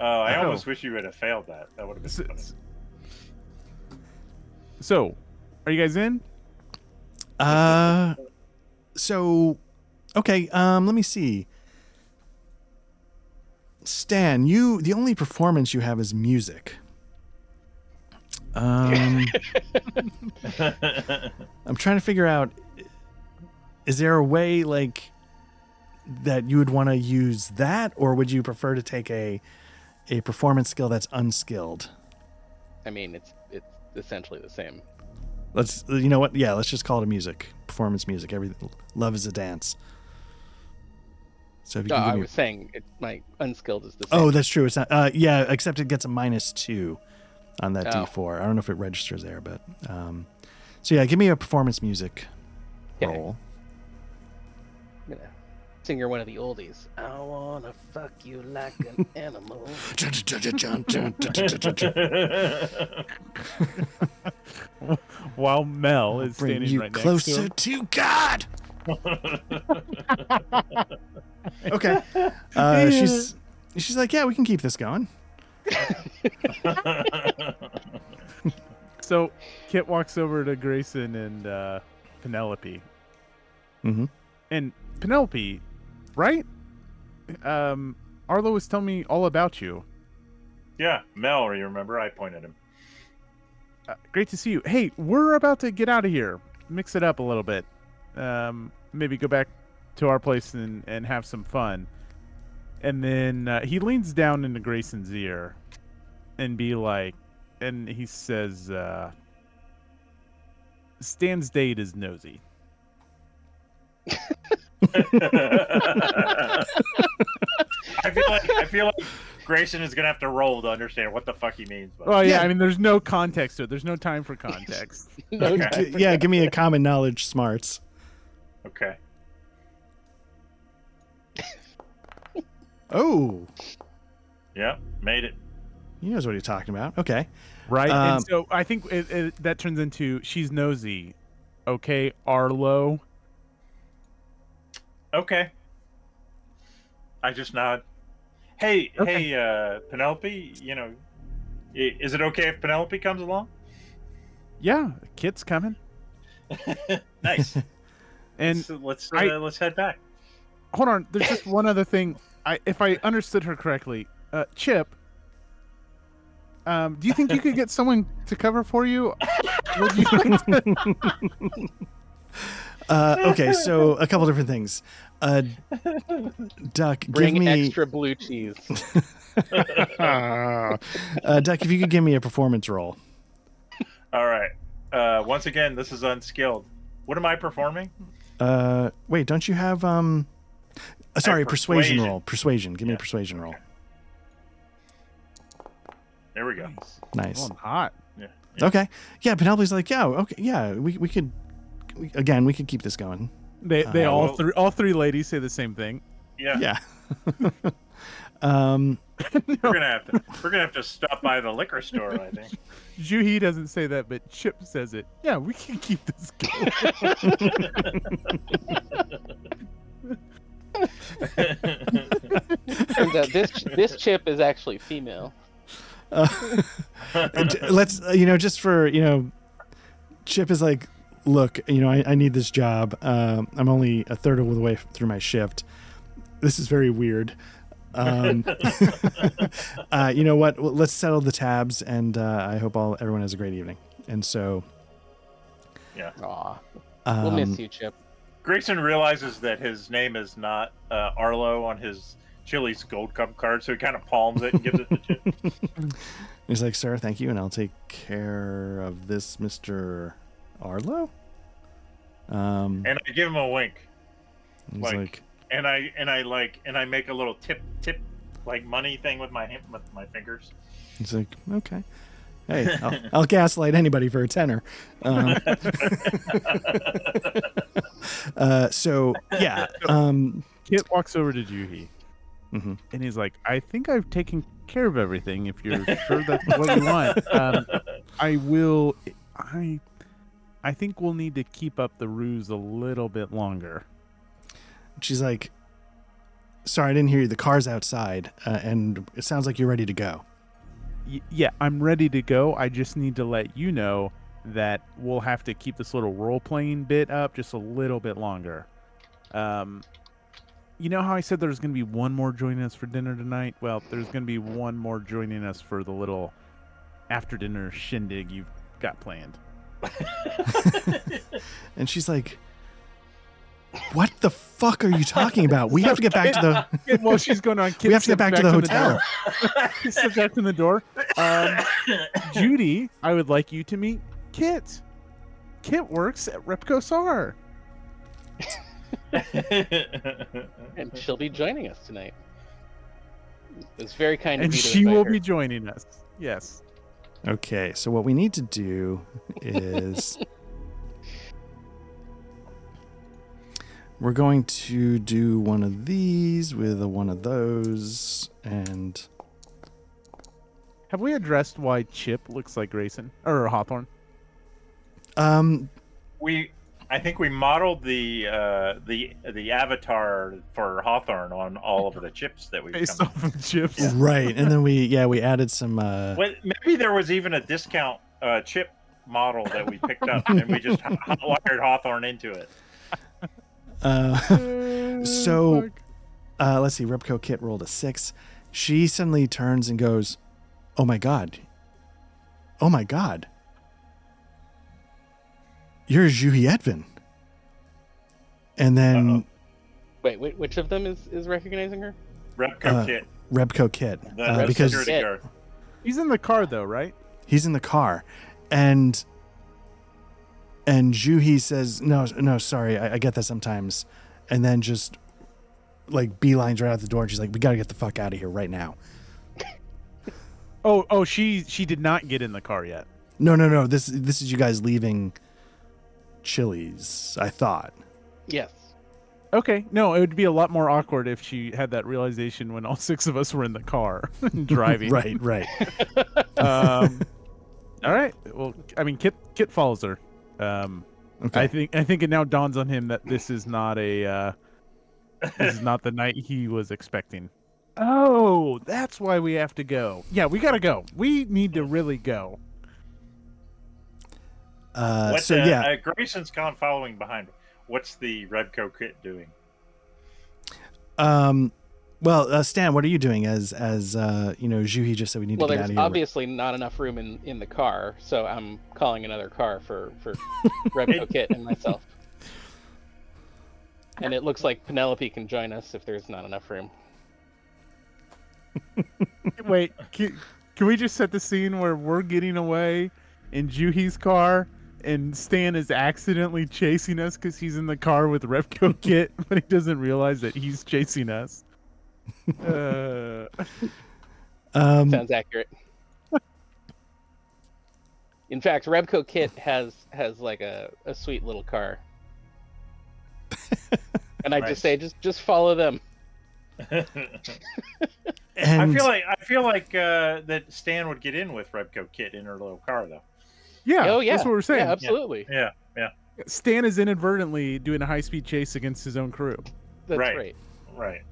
Oh, I Oh. almost wish you would have failed that. That would have been So, funny. So, are you guys in? uh, so, okay. Um, let me see. Stan, you the only performance you have is music. Um, [laughs] I'm trying to figure out. Is there a way like that you would want to use that, or would you prefer to take a a performance skill that's unskilled? I mean, it's it's essentially the same. Let's you know what? Yeah, let's just call it a music performance music. Everything love is a dance. So if you No, can I was saying it, my unskilled is the same. oh, that's true. It's not. Uh, yeah, except it gets a minus two on that Oh. D4. I don't know if it registers there, but um, so yeah, give me a performance music Okay. roll. I'm gonna sing her one of the oldies. I wanna fuck you like an [laughs] animal. [laughs] While Mel is Bring standing you right next to closer to God. [laughs] okay. Uh, she's she's like, yeah, we can keep this going. So, Kit walks over to Grayson and uh, Penelope. Mhm. And Penelope, right? Um, Arlo was telling me all about you. yeah, Mel, you remember? I pointed him. Uh, great to see you. Hey, we're about to get out of here. Mix it up a little bit. Um, maybe go back to our place and, and have some fun. And then uh, he leans down into Grayson's ear and be like, and he says, uh, Stan's date is nosy. [laughs] I feel like I feel like Grayson is gonna have to roll to understand what the fuck he means. But Well, yeah, Yeah. I mean, there's no context to it. There's no time for context. [laughs] no, Okay. G- yeah, give me a common knowledge smarts. okay, Oh, yeah, made it. he knows what he's talking about. Okay. right? Um, and so I think it, it, that turns into she's nosy. Okay, Arlo. Okay. I just nod. Hey, Okay. hey, uh, Penelope. You know, is it okay if Penelope comes along? Yeah, Kit's coming. [laughs] nice. [laughs] And let's let's, I- uh, let's head back. hold on, there's just one other thing. I if I understood her correctly, uh, Chip. Um, do you think you could get someone to cover for you? [laughs] Would you like to- Uh, okay, so a couple different things. Uh, Duck, Bring give me extra blue cheese. [laughs] [laughs] uh, Duck. If you could give me a performance roll. All right. Uh, once again, this is unskilled. What am I performing? Uh, wait, don't you have um? uh, sorry, persuasion. persuasion. roll. Persuasion. Give me a Yeah, persuasion roll. There we go. Nice. Rolling hot. Yeah. Okay. Yeah, Penelope's like, yeah, okay, yeah, we we could. We, again, we could keep this going. They they Uh, all well- three all three ladies say the same thing. Yeah. Yeah. [laughs] um. [laughs] We're gonna have to. We're gonna have to stop by the liquor store. I think. [laughs] Juhi doesn't say that, but Chip says it. Yeah, we can keep this going. Turns out this this chip is actually female. Uh, let's uh, you know just for you know chip is like look you know i, I need this job. Um, i'm only a third of the way through my shift. This is very weird. Um, [laughs] uh, you know what? Well, let's settle the tabs and uh, i hope all everyone has a great evening. And so yeah, Aw, um, we'll miss you, Chip. Grayson realizes that his name is not uh, Arlo on his Chili's Gold Cup card, so he kind of palms it and gives it to Chip. [laughs] he's like sir thank you and i'll take care of this mr arlo um, and I give him a wink, he's like- like and I and I like and I make a little tip tip like money thing with my hand, with my fingers. He's like, okay. Hey, I'll, [laughs] I'll gaslight anybody for a tenner. Um, [laughs] uh, so yeah, [laughs] um, Kit walks over to Juhi mhm. and he's like, I think I've taken care of everything. If you're sure that's what you want, um, I will. I, I think we'll need to keep up the ruse a little bit longer. she's like, sorry, I didn't hear you. The car's outside, uh, and it sounds like you're ready to go. Y- yeah, I'm ready to go. I just need to let you know that we'll have to keep this little role playing bit up just a little bit longer. Um, you know how I said there's going to be one more joining us for dinner tonight? Well, there's going to be one more joining us for the little after dinner shindig you've got planned. [laughs] And she's like, what the fuck are you talking about? We have to get back to the. [laughs] well, she's going on. [laughs] We have to get back to the hotel. He steps back from the door. Um, Judy, I would like you to meet Kit. Kit works at Repco SAR. And she'll be joining us tonight. It's very kind of and you to she will her. be joining us. Yes. Okay, so what we need to do is. We're going to do one of these with a one of those, and Have we addressed why Chip looks like Grayson or Hawthorne? um, we I think we modeled the uh, the the avatar for Hawthorne on all of the chips that we've Based come. off of [laughs] Chip's. right, and then we yeah we added some. Uh, Well, maybe there was even a discount uh, chip model that we picked up, and we just [laughs] [laughs] hot- hotwired Hawthorne into it. uh, Uh, So- uh, let's see. Repco Kit rolled a six. She suddenly turns and goes, "Oh my god! Oh my god! You're Juhi Edvin." And then Uh-oh. Wait, wait, which of them is, is recognizing her? Repco Uh, kit, Repco Kit, the uh, because Kit. guard. he's in the car though, right? he's in the car, and and Juhi says, "No, no, sorry, I, I get that sometimes," and then just like beelines right out the door, and she's like, "We got to get the fuck out of here right now." [laughs] Oh, oh, she she did not get in the car yet. No, no, no. This this is you guys leaving Chili's. I thought. Yes. Okay, no, it would be a lot more awkward if she had that realization when all [laughs] six of us were in the car [laughs] driving. [laughs] Right, right. Um, all right. Well, I mean, Kit Kit follows her. Um, Okay. I think I think it now dawns on him that this is not a uh, this is not the night he was expecting. Oh, that's why we have to go. Yeah, we gotta go. We need to really go. Uh, What, so uh, yeah, uh, Grayson's gone following behind. What's the Redco kit doing? um, well, uh, Stan, what are you doing? As as uh, you know, Juhi just said we need Well, to get out of here. obviously not enough room in, in the car, so I'm calling another car for for [laughs] Rebco Kit and myself. And it looks like Penelope can join us if there's not enough room. [laughs] Wait, can, can we just set the scene where we're getting away in Juhi's car and Stan is accidentally chasing us because he's in the car with Repco [laughs] Kit, but he doesn't realize that he's chasing us? [laughs] Uh, Um, Sounds accurate. In fact, Rebco Kit has has like a, a sweet little car. [laughs] And I Nice. just say just just follow them. I feel like I feel like uh, that Stan would get in with Redco kit in her little car though. Yeah, oh yeah. that's what we're saying. Yeah, absolutely. Yeah, yeah. Stan is inadvertently doing a high speed chase against his own crew. That's Right. right. right.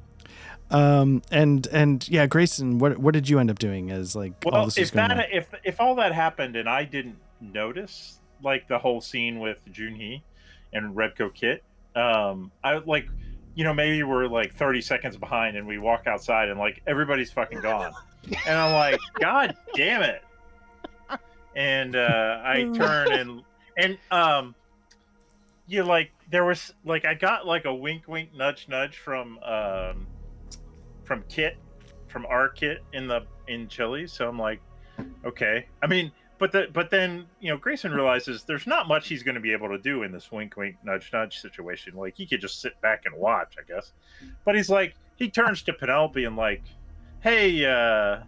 um, and and yeah, Grayson, what what did you end up doing? As like all Well, this was if going that on? if if all that happened and I didn't notice like the whole scene with Juhi and Redco Kit, um, I like you know maybe we're like 30 seconds behind and we walk outside and like everybody's fucking gone, and I'm like, [laughs] God damn it! And uh, I [laughs] turn and and um, you like there was like I got like a wink wink nudge nudge from um from Kit from our Kit in the in Chili, so I'm like, okay. I mean, but the but then you know Grayson realizes there's not much he's going to be able to do in this wink wink nudge nudge situation. Like he could just sit back and watch, I guess. But he's like he turns to Penelope and like, hey, uh,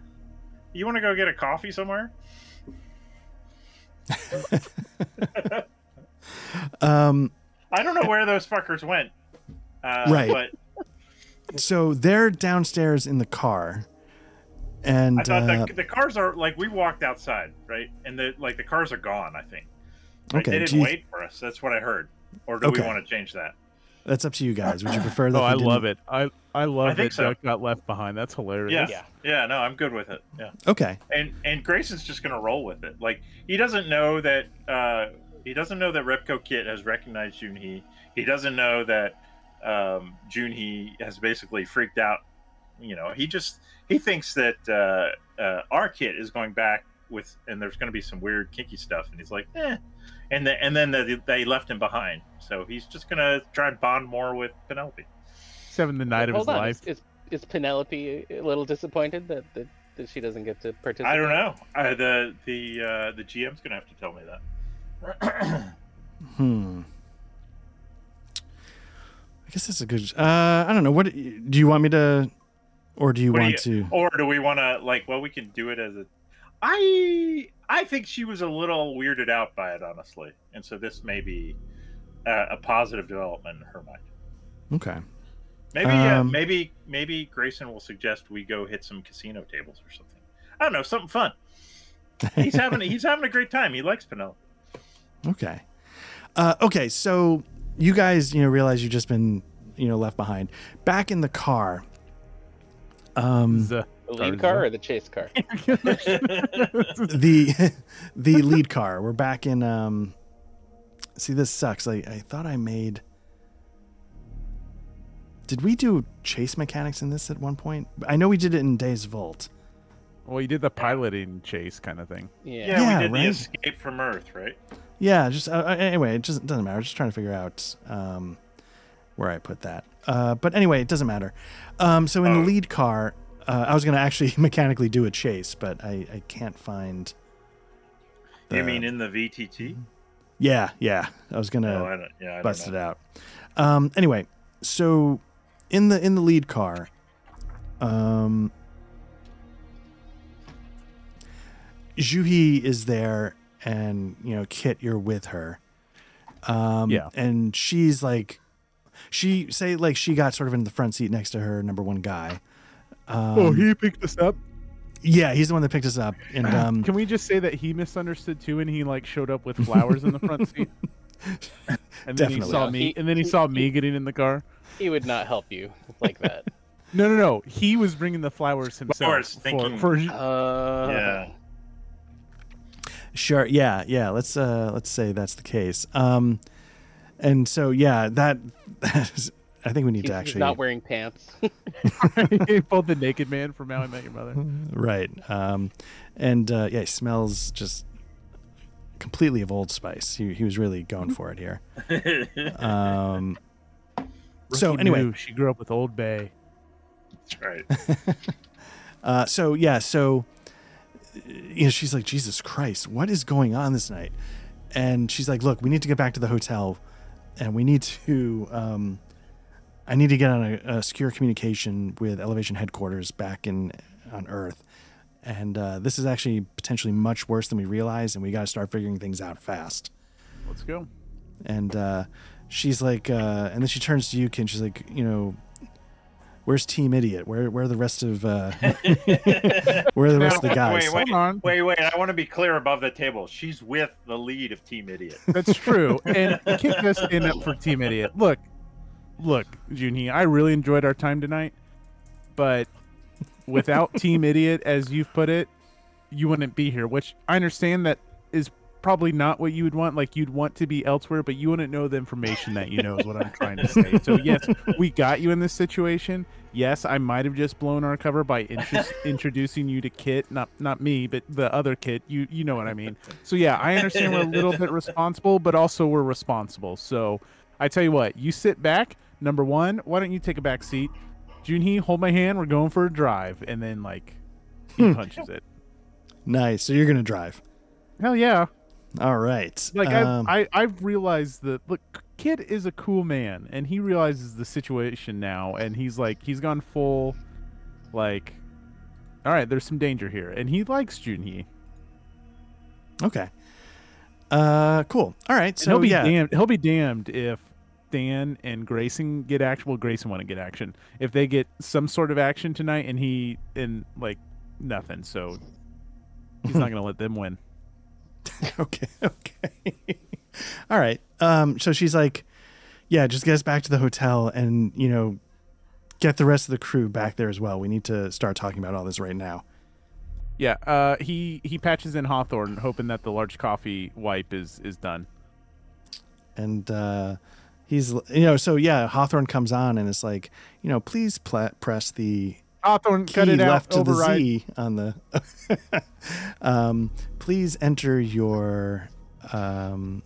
you want to go get a coffee somewhere? Um, I don't know where those fuckers went. Uh, Right. But so they're downstairs in the car, and I thought uh, the, the cars are like we walked outside, right? And the like the cars are gone. I think. Right? Okay, They didn't you- wait for us. That's what I heard. Or do Okay. we want to change that? that's up to you guys. Would you prefer that? Oh, I didn't- love it. I I love I think that so. Duck got left behind. That's hilarious. Yeah. Yeah. Yeah, no, I'm good with it. Yeah. Okay, And and Grayson's just gonna roll with it. Like he doesn't know that uh he doesn't know that Repco Kit has recognized Juhi. He doesn't know that um Juhi has basically freaked out. You know, he just he thinks that uh uh our kit is going back with and there's gonna be some weird kinky stuff and he's like, eh. And then and then they, they left him behind. So he's just gonna try and bond more with Penelope. He's having the night of his on. life. Is, is is Penelope a little disappointed that, that that she doesn't get to participate? I don't know. Uh, the the uh, the GM's gonna have to tell me that. hmm. I guess that's a good. Uh, I don't know. What do you want me to, or do you What do want to? or do we want to like? Well, we can do it as a. I I think she was a little weirded out by it, honestly, and so this may be uh, a positive development in her mind. Okay. Maybe uh, Um, maybe maybe Grayson will suggest we go hit some casino tables or something. I don't know, something fun. He's having [laughs] he's having a great time. He likes Penelope. Okay. Uh, okay, so you guys, you know, realize you've just been, you know, left behind. Back in the car. Um, The lead car or the chase car? [laughs] the [laughs] the lead car. We're back in. Um, see, this sucks. I I thought I made. Did we do chase mechanics in this at one point? I know we did it in Days Vault. well, you did the piloting chase kind of thing. Yeah. Yeah, Yeah, we did right? the escape from Earth, right? Yeah, just uh, uh, anyway, it just doesn't matter. Just trying to figure out um, where I put that. Uh, but anyway, it doesn't matter. Um, so in Oh. the lead car, uh, I was going to actually [laughs] mechanically do a chase, but I, I can't find. you mean in the VTT? Yeah, yeah. I was gonna No, Yeah, bust don't it out. Um, anyway, so in the in the lead car, um, Juhi is there, and you know, Kit, you're with her. Um, Yeah. and she's like, she say like she got sort of in the front seat next to her number one guy. Um, oh, he picked us up. yeah, he's the one that picked us up, and [sighs] um, Can we just say that he misunderstood too, and he like showed up with flowers in the front seat? [laughs] And then he saw me, and then he he- saw me getting in the car. He would not help you like that. [laughs] No, no, no. He was bringing the flowers himself Flowers, for, thinking- for Uh, Yeah. Sure. Yeah. Yeah. Let's uh let's say that's the case. Um, and so yeah, that [laughs] I think we need He's to actually not wearing pants. [laughs] Both the naked man from How I Met Your Mother. right. Um, and uh, yeah, he smells just completely of Old Spice. He he was really going for it here. Um, so anyway, knew she grew up with Old Bay. That's right. [laughs] Uh, so yeah, so you know, she's like, Jesus Christ, what is going on this night? And she's like, Look, we need to get back to the hotel, and we need to. Um, I need to get on a, a secure communication with Elevation headquarters back in on Earth, and uh, this is actually potentially much worse than we realize, and we got to start figuring things out fast. Let's go. And uh, she's like, uh, and then she turns to you, Ken. She's like, you know, where's Team Idiot? Where where are the rest of uh, [laughs] where are the rest of the Now, guys? Wait, wait, Hold on. wait, wait. I want to be clear above the table. She's with the lead of Team Idiot. That's true. And Kit does stand up for Team Idiot. Look, look, Juhi, I really enjoyed our time tonight, but without Team Idiot, as you've put it, you wouldn't be here. Which I understand that is probably not what you would want. Like you'd want to be elsewhere, but you wouldn't know the information that you know is what I'm trying to say. So yes, we got you in this situation. Yes, I might have just blown our cover by intro- [laughs] introducing you to Kit, not not me, but the other Kit. You you know what I mean. So yeah, I understand we're a little bit [laughs] responsible, but also we're responsible. So I tell you what, you sit back. Number one, why don't you take a back seat? Juhi, hold my hand. We're going for a drive, and then like he [laughs] punches it. Nice. So you're gonna drive. Hell yeah! All right. Like Um, I've, I, I've realized that look, kid is a cool man, and he realizes the situation now, and he's like, he's gone full, like, all right, there's some danger here, and he likes Juhi. okay. Uh, cool. All right. And So he'll be yeah. damned. He'll be damned if Dan and Grayson get action. Well, Grayson want to get action. If they get some sort of action tonight, and he and like nothing, so he's not [laughs] gonna let them win. [laughs] okay. Okay. [laughs] All right. Um. So she's like, yeah, just get us back to the hotel, and you know, get the rest of the crew back there as well. We need to start talking about all this right now. Yeah. Uh. He he patches in Hawthorne, hoping that the large coffee wipe is is done. and uh, he's you know so yeah hawthorne comes on and it's like you know please press the Hawthorne, key cut it out. left to Override. the z on the [laughs] um, please enter your um,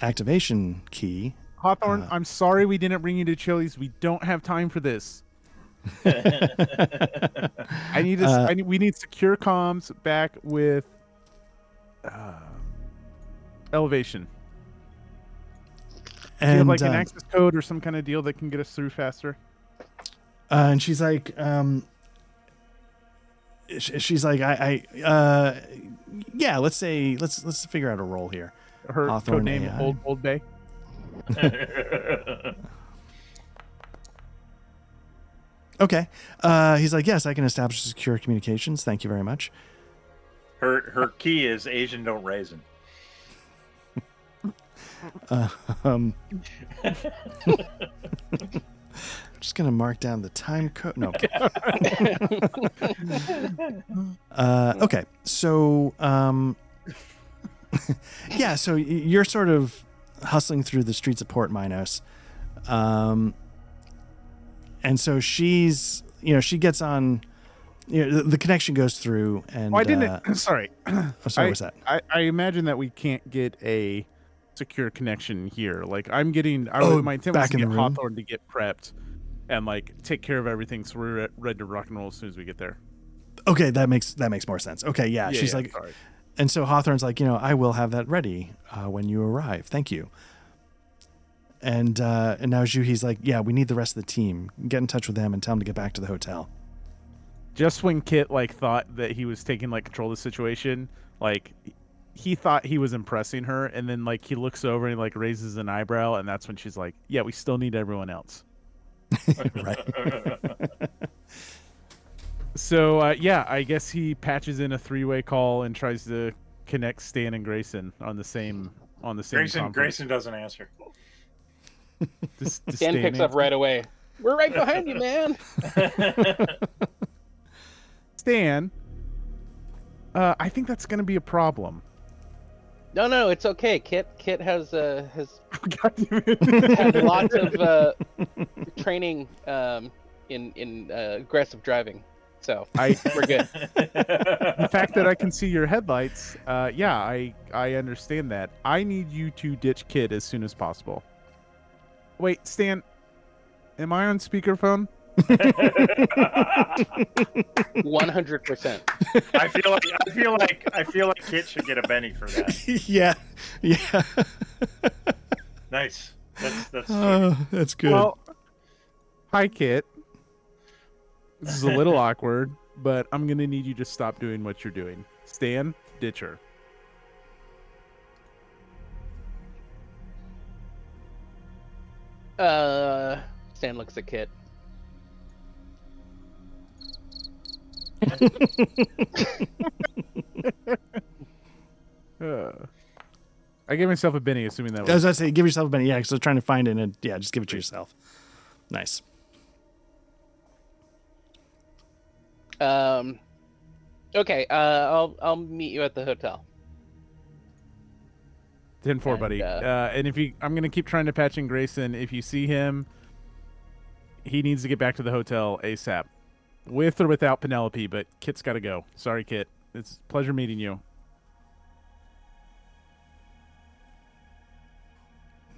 activation key Hawthorne, Uh, I'm sorry we didn't bring you to Chili's. We don't have time for this. [laughs] I need us. Uh, I need, we need secure comms back with uh, elevation. Do you have and like an um, access code or some kind of deal that can get us through faster? Uh, and she's like um, sh- she's like I, I uh, yeah let's say let's let's figure out a role here Her Hawthorne code name AI. Old Old Bay. [laughs] okay uh, he's like yes i can establish secure communications thank you very much her her key is Asian don't raisin. [laughs] [laughs] Uh, um, just gonna mark down the time code. No. [laughs] uh, okay, so um, [laughs] yeah, so you're sort of hustling through the streets of Port Minos, um, and so she's, you know, she gets on. You know, the, the connection goes through, and Oh, [clears throat] [clears throat] I didn't. Uh, sorry. oh, sorry, I- what's that? I, I imagine that we can't get a secure connection here. Like I'm getting, I Oh, was, my intent was back to in get the? Hawthorne to get prepped and like take care of everything, so we're ready to rock and roll as soon as we get there. Okay, that makes that makes more sense. Okay, yeah, she's like, sorry. And so Hawthorne's like, you know, I will have that ready uh, when you arrive. Thank you. And uh, and now Juhi's like, yeah, we need the rest of the team. Get in touch with them and tell them to get back to the hotel. just when Kit like thought that he was taking like control of the situation, like he thought he was impressing her, and then like he looks over and like raises an eyebrow, and that's when she's like, "Yeah, we still need everyone else." [laughs] right. [laughs] So uh, yeah, I guess he patches in a three-way call and tries to connect Stan and Grayson on the same on the same. Grayson conference. Grayson doesn't answer. Dis- Dan Stan picks up right away. We're right behind you, man. [laughs] Stan, uh, I think that's going to be a problem. No, no, it's okay. Kit Kit has uh, has God damn it. had lots of uh, training um, in in uh, aggressive driving, so I we're good. [laughs] the fact that I can see your headlights, uh, yeah, I I understand that. I need you to ditch Kit as soon as possible. Wait, Stan, am I on speakerphone? One hundred percent. I feel like I feel like I feel like Kit should get a Benny for that. [laughs] yeah, yeah. Nice. That's that's sweet. Oh, that's good. Well, hi, Kit. This is a little [laughs] awkward, but I'm gonna need you to stop doing what you're doing. Stan, ditch her. Uh, Stan looks at Kit. Uh, I gave myself a Benny, assuming that I was was. about to say, give yourself a Benny. Yeah, because I was trying to find it. And yeah, just give it to yourself. Nice. Um, okay. Uh, I'll I'll meet you at the hotel. 10 4, And, buddy. uh, Uh, and if you, I'm going to keep trying to patch in Grayson. If you see him, he needs to get back to the hotel ASAP. With or without Penelope, but Kit's got to go. Sorry, Kit. It's a pleasure meeting you.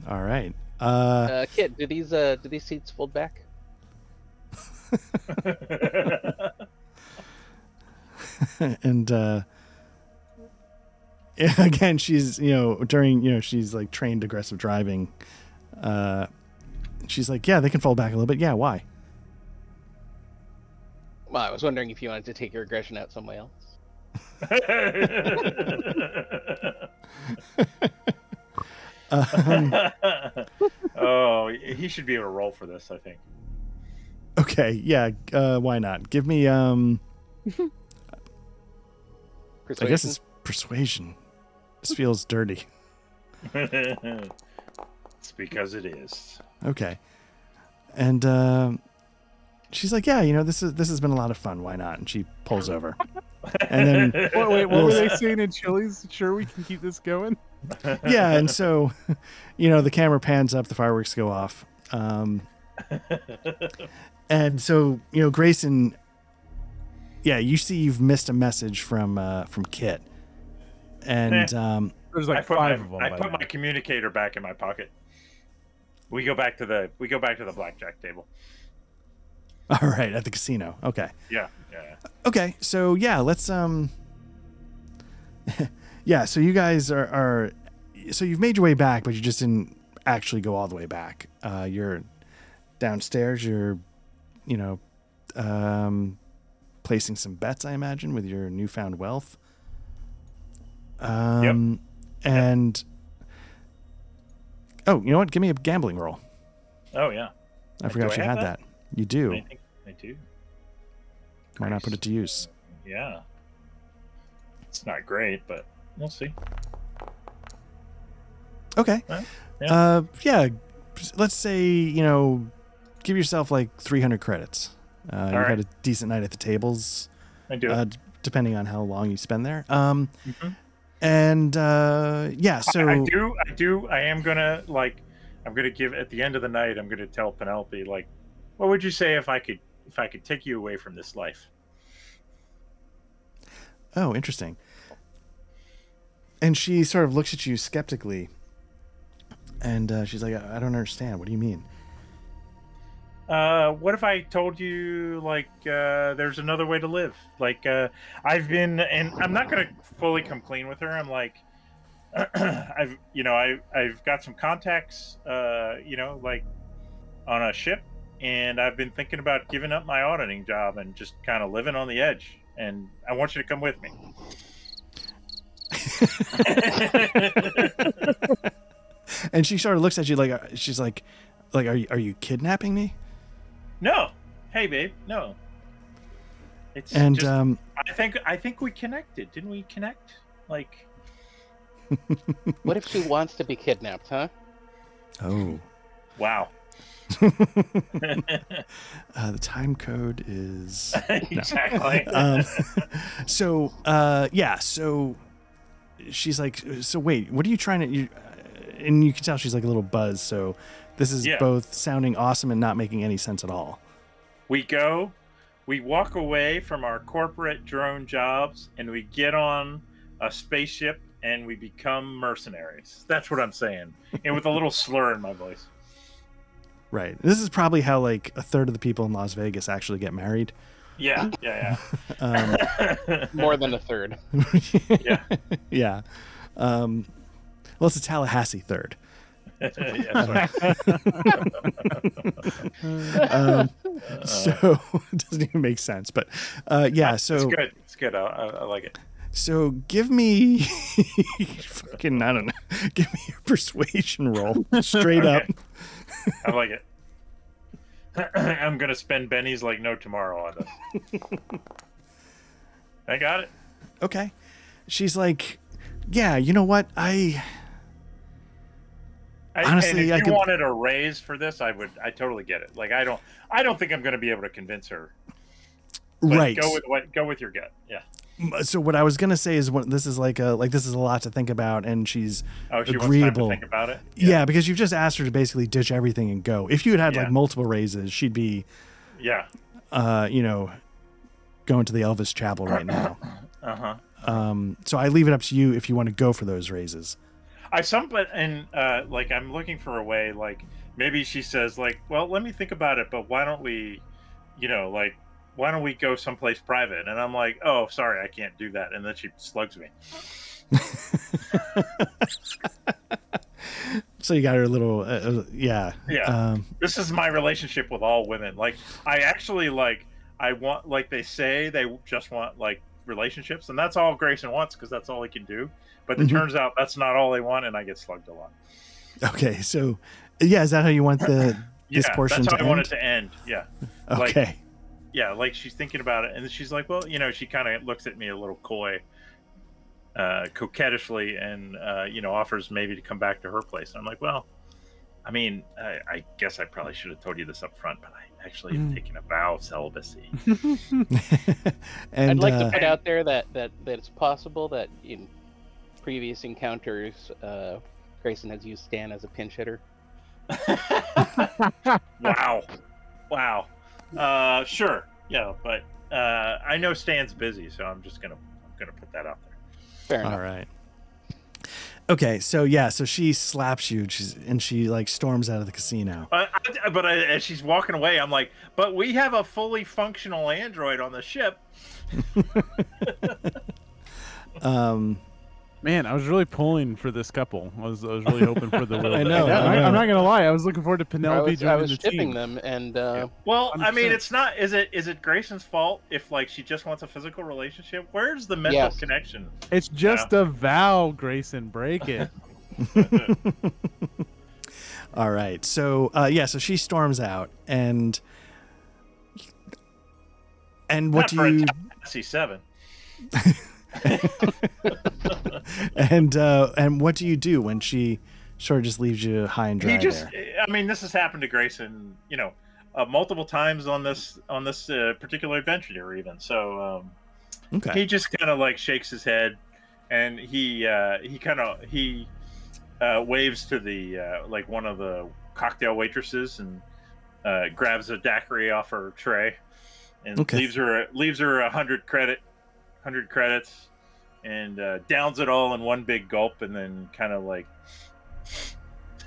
All right. Uh, Uh, Kit, do these uh do these seats fold back? [laughs] and uh, [laughs] again, she's you know during you know she's like trained aggressive driving. Uh, she's like, yeah, they can fall back a little bit. Yeah, why? Well, I was wondering if you wanted to take your aggression out somewhere else. Um, [laughs] oh, he should be able to roll for this. I think. okay, yeah, uh, why not? Give me um, I guess it's persuasion. This feels dirty. [laughs] it's because it is. Okay. And um she's like, "Yeah, you know, this is this has been a lot of fun. Why not?" And she pulls over. [laughs] And then Wait, wait, what were they saying in Chili's? Sure, we can keep this going? [laughs] yeah, and so, you know, the camera pans up, the fireworks go off. Um [laughs] and so, you know, Grayson yeah, you see you've missed a message from uh from Kit. And um There's like five my, of them. I put now. my communicator back in my pocket. We go back to the we go back to the blackjack table. [laughs] all right, at the casino. Okay. Yeah, yeah. Okay, so yeah, let's um [laughs] Yeah, so you guys are are so you've made your way back, but you just didn't actually go all the way back. Uh you're downstairs, you're you know, um placing some bets, I imagine, with your newfound wealth. Um and Oh, you know what? Give me a gambling roll. Oh yeah. I Uh, forgot do I you have had that? that. You do. I think I do. Why not put it to use? Yeah. It's not great, but we'll see. Okay. Right, yeah. Uh, yeah. Let's say you know, give yourself like 300 credits. Uh, you right. had a decent night at the tables, I do. uh, d- depending on how long you spend there. Um, Mhm. and uh, yeah, I- so I, do, I do, I am gonna like, I'm gonna give at the end of the night. I'm gonna tell Penelope like, what would you say if I could, if I could take you away from this life? oh, interesting. And she sort of looks at you skeptically, and uh, she's like, "I I don't understand. What do you mean?" Uh, what if I told you like uh, there's another way to live? Like uh, I've been, and I'm not gonna fully come clean with her. I'm like, [clears throat] I've you know I I've got some contacts, uh, you know, like on a ship, and I've been thinking about giving up my auditing job and just kind of living on the edge. And I want you to come with me. [laughs] And she sort of looks at you like uh, she's like, "Like, are you are you kidnapping me?" no, hey babe, no. It's And just, um, I think I think we connected, didn't we? Connect like. [laughs] What if she wants to be kidnapped, huh? oh. Wow. [laughs] uh, the time code is [laughs] exactly. um, [laughs] so uh, yeah so she's like, so wait, what are you trying to? You, and you can tell she's like a little buzz. So this is Yeah. both sounding awesome and not making any sense at all. We go, we walk away from our corporate drone jobs, and we get on a spaceship and we become mercenaries. That's what I'm saying, and with a little slur in my voice. Right. This is probably how like a third of the people in Las Vegas actually get married. Yeah, yeah, [laughs] Um, yeah. [laughs] More than a third. [laughs] Yeah. yeah. Um, well, it's a Tallahassee third. Yeah, that's right. Um, so it doesn't even make sense. But uh, yeah, so it's good. It's good. I, I, I like it. so give me fucking I don't know. Give me a persuasion roll straight up. I like it. [clears throat] I'm gonna spend Bennies like no tomorrow on this. I got it. Okay. She's like, yeah, you know what? I I, Honestly, and if I you could- wanted a raise for this, I would. I totally get it. Like I don't. I don't think I'm going to be able to convince her. But right. Go with what. Go with your gut. Yeah. So what I was gonna say is what this is like a like this is a lot to think about, and she's Oh, she Agreeable. wants time to think about it. yeah. because you've just asked her to basically ditch everything and go. If you had had Yeah. like multiple raises, she'd be Yeah. uh, you know, going to the Elvis Chapel right now. [coughs] Uh huh. Um, so I leave it up to you if you want to go for those raises. I some but and uh, like I'm looking for a way. Like maybe she says like, well, let me think about it. But why don't we, you know, like. Why don't we go someplace private? And I'm like, oh, sorry, I can't do that. And then she slugs me. [laughs] So you got her little, uh, uh, yeah. Yeah. Um, this is my relationship with all women like i actually like i want like they say they just want like relationships and that's all grayson wants because that's all he can do but it Mhm. turns out that's not all they want and i get slugged a lot okay, so yeah, is that how you want the? [laughs] This yeah portion that's how to i want end? it to end yeah Like- Okay, yeah like she's thinking about it and she's like well you know she kind of looks at me a little coy uh coquettishly and uh you know offers maybe to come back to her place and i'm like well i mean i, I guess i probably should have told you this up front but i actually have Mm. taken a vow of celibacy [laughs] [laughs] and I'd like uh, to put out there that, that, that it's possible that in previous encounters, uh, Grayson has used Stan as a pinch hitter. [laughs] wow wow uh sure yeah but uh i know stan's busy so i'm just gonna i'm gonna put that out there Fair enough. All right. Okay, so yeah, so she slaps you, she's, and she like storms out of the casino. but, I, but I, as she's walking away i'm like but we have a fully functional android on the ship [laughs] Um, Man, I was really pulling for this couple. I was, I was really hoping for the [laughs] will. I know, I'm, I. I'm not gonna lie. I was looking forward to Penelope I Penelope was, I joining was the shipping team. them, and uh, well i mean it's not is it is it grayson's fault if like she just wants a physical relationship where's the mental Yes. connection It's just a vow, Grayson. Break it. [laughs] [laughs] all right, so uh, yeah, so she storms out, and and what Not do for you c7 [laughs] and uh, and what do you do when she sort of just leaves you high and dry he just there? i mean this has happened to grayson you know uh, multiple times on this on this uh, particular adventure even so um Okay, he just kind of like shakes his head and he uh he kind of he uh waves to the uh like one of the cocktail waitresses and uh grabs a daiquiri off her tray and Okay. leaves her leaves her a hundred credit hundred credits and uh downs it all in one big gulp and then kind of like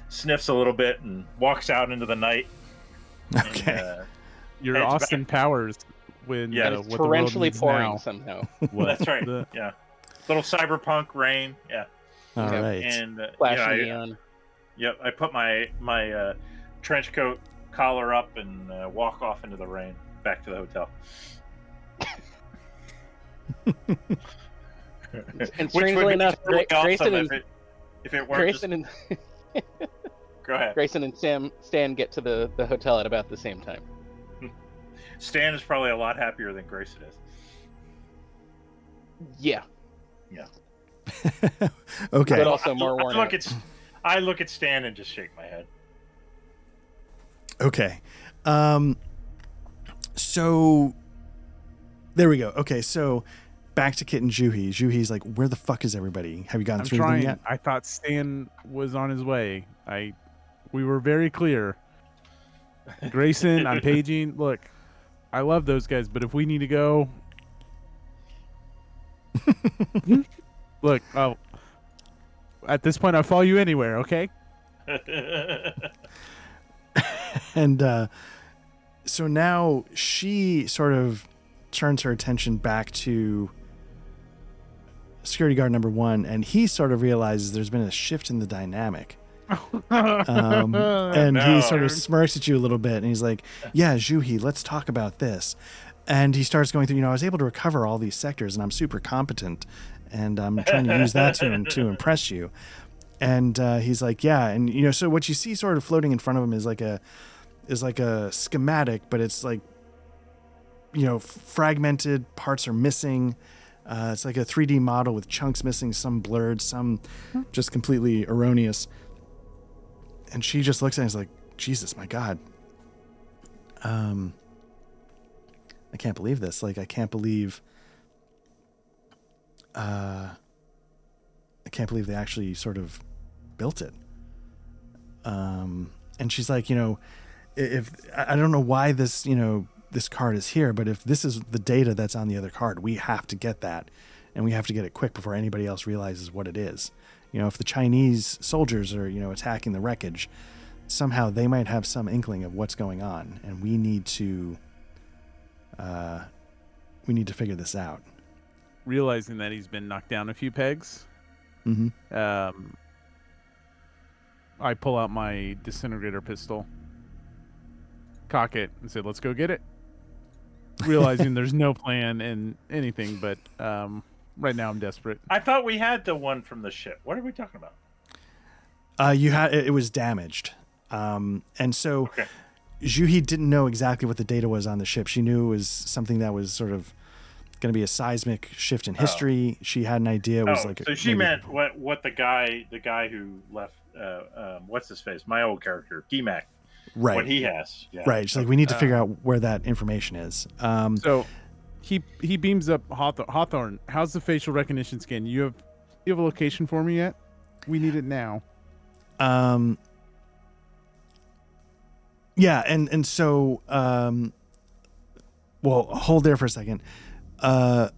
sniffs a little bit and walks out into the night and, [laughs] okay, uh, Your It's Austin Powers when Yeah. uh, it's what the world torrentially pouring now. somehow. [laughs] What that's right the- yeah little cyberpunk rain yeah all okay. right. and uh, you Flashing know, I- neon. Yep, I put my my uh, trench coat collar up and uh, walk off into the rain back to the hotel. [laughs] And Which would strangely be enough, totally Gra- Grayson awesome and if it, if it weren't Grayson and [laughs] go ahead. Grayson and Sam Stan get to the, the hotel at about the same time. [laughs] Stan is probably a lot happier than Grayson is. Yeah, Yeah. okay, but also more I worn look out. at I look at Stan and just shake my head. Okay. Um so there we go. Okay, so back to Kit and Juhi. Juhi's like, "Where the fuck is everybody? Have you gotten I'm through trying. them yet?" I thought Stan was on his way. I, we were very clear. Grayson, I'm [laughs] paging. Look, I love those guys, but if we need to go, [laughs] look, oh, at this point, I'll follow you anywhere. Okay. [laughs] and uh, so now she sort of turns her attention back to security guard number one, and he sort of realizes there's been a shift in the dynamic. [laughs] Um, [laughs] and he sort of smirks at you a little bit, and he's like, "Yeah, Juhi, let's talk about this." And he starts going through. You know, I was able to recover all these sectors, and I'm super competent, and I'm trying to use that to to impress you. And uh, he's like, "Yeah," and you know, so what you see sort of floating in front of him is like a is like a schematic, but it's like you know, fragmented parts are missing. Uh, it's like a 3D model with chunks missing, some blurred, some just completely erroneous. And she just looks at it and is like, Jesus, my God. Um, I can't believe this. Like, I can't believe. Uh, I can't believe they actually sort of built it. Um, and she's like, you know, if I I don't know why this, you know, this card is here, but if this is the data that's on the other card, we have to get that, and we have to get it quick before anybody else realizes what it is. You know, if the Chinese soldiers are, you know, attacking the wreckage, somehow they might have some inkling of what's going on, and we need to, uh, we need to figure this out. Realizing that he's been knocked down a few pegs, Mm-hmm. um, I pull out my disintegrator pistol, cock it, and say, "Let's go get it." [laughs] Realizing there's no plan in anything, but um, right now I'm desperate. I thought we had the one from the ship. What are we talking about? Uh, you had it it was damaged, um, and so Okay. Juhi didn't know exactly what the data was on the ship. She knew it was something that was sort of going to be a seismic shift in history. She had an idea it was oh, like so she maybe- meant what? What the guy, the guy who left? Uh, um, what's his face? My old character, DMAC. Right, What he has. Yeah. right. She's like, we need to Uh, figure out where that information is. Um, So he he beams up Hawthorne. Hawthorne, how's the facial recognition scan? You have you have a location for me yet? We need it now. Um. Yeah, and and so um. Well, hold there for a second. Uh,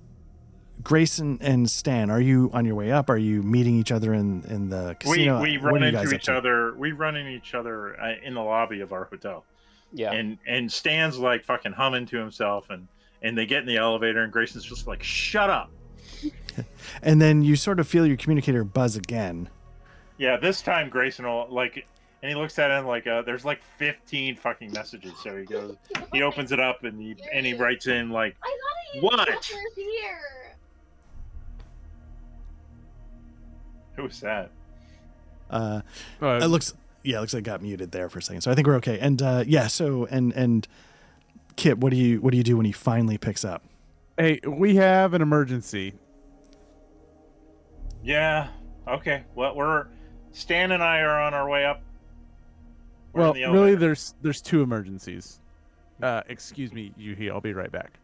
Grayson and Stan, are you on your way up? Are you meeting each other in in the We casino? we What run are you guys into each other. We run into each other uh, in the lobby of our hotel. Yeah. and and Stan's like fucking humming to himself, and and they get in the elevator, and Grayson's just like, "Shut up." [laughs] And then you sort of feel your communicator buzz again. Yeah, this time Grayson will like, and he looks at it and like, uh, there's like 15 fucking messages. So he goes, he opens it up and he and he writes in like, I What? guys were [laughs] here. "Who's that?" Uh, Uh, it looks yeah, it looks like it got muted there for a second. So I think we're okay. And uh, yeah, so and and Kit, what do you what do you do when he finally picks up? hey, we have an emergency. Yeah. Okay. Well, we're Stan and I are on our way up. We're well, the really, there's there's two emergencies. Uh, excuse me, Yuhi. I'll be right back.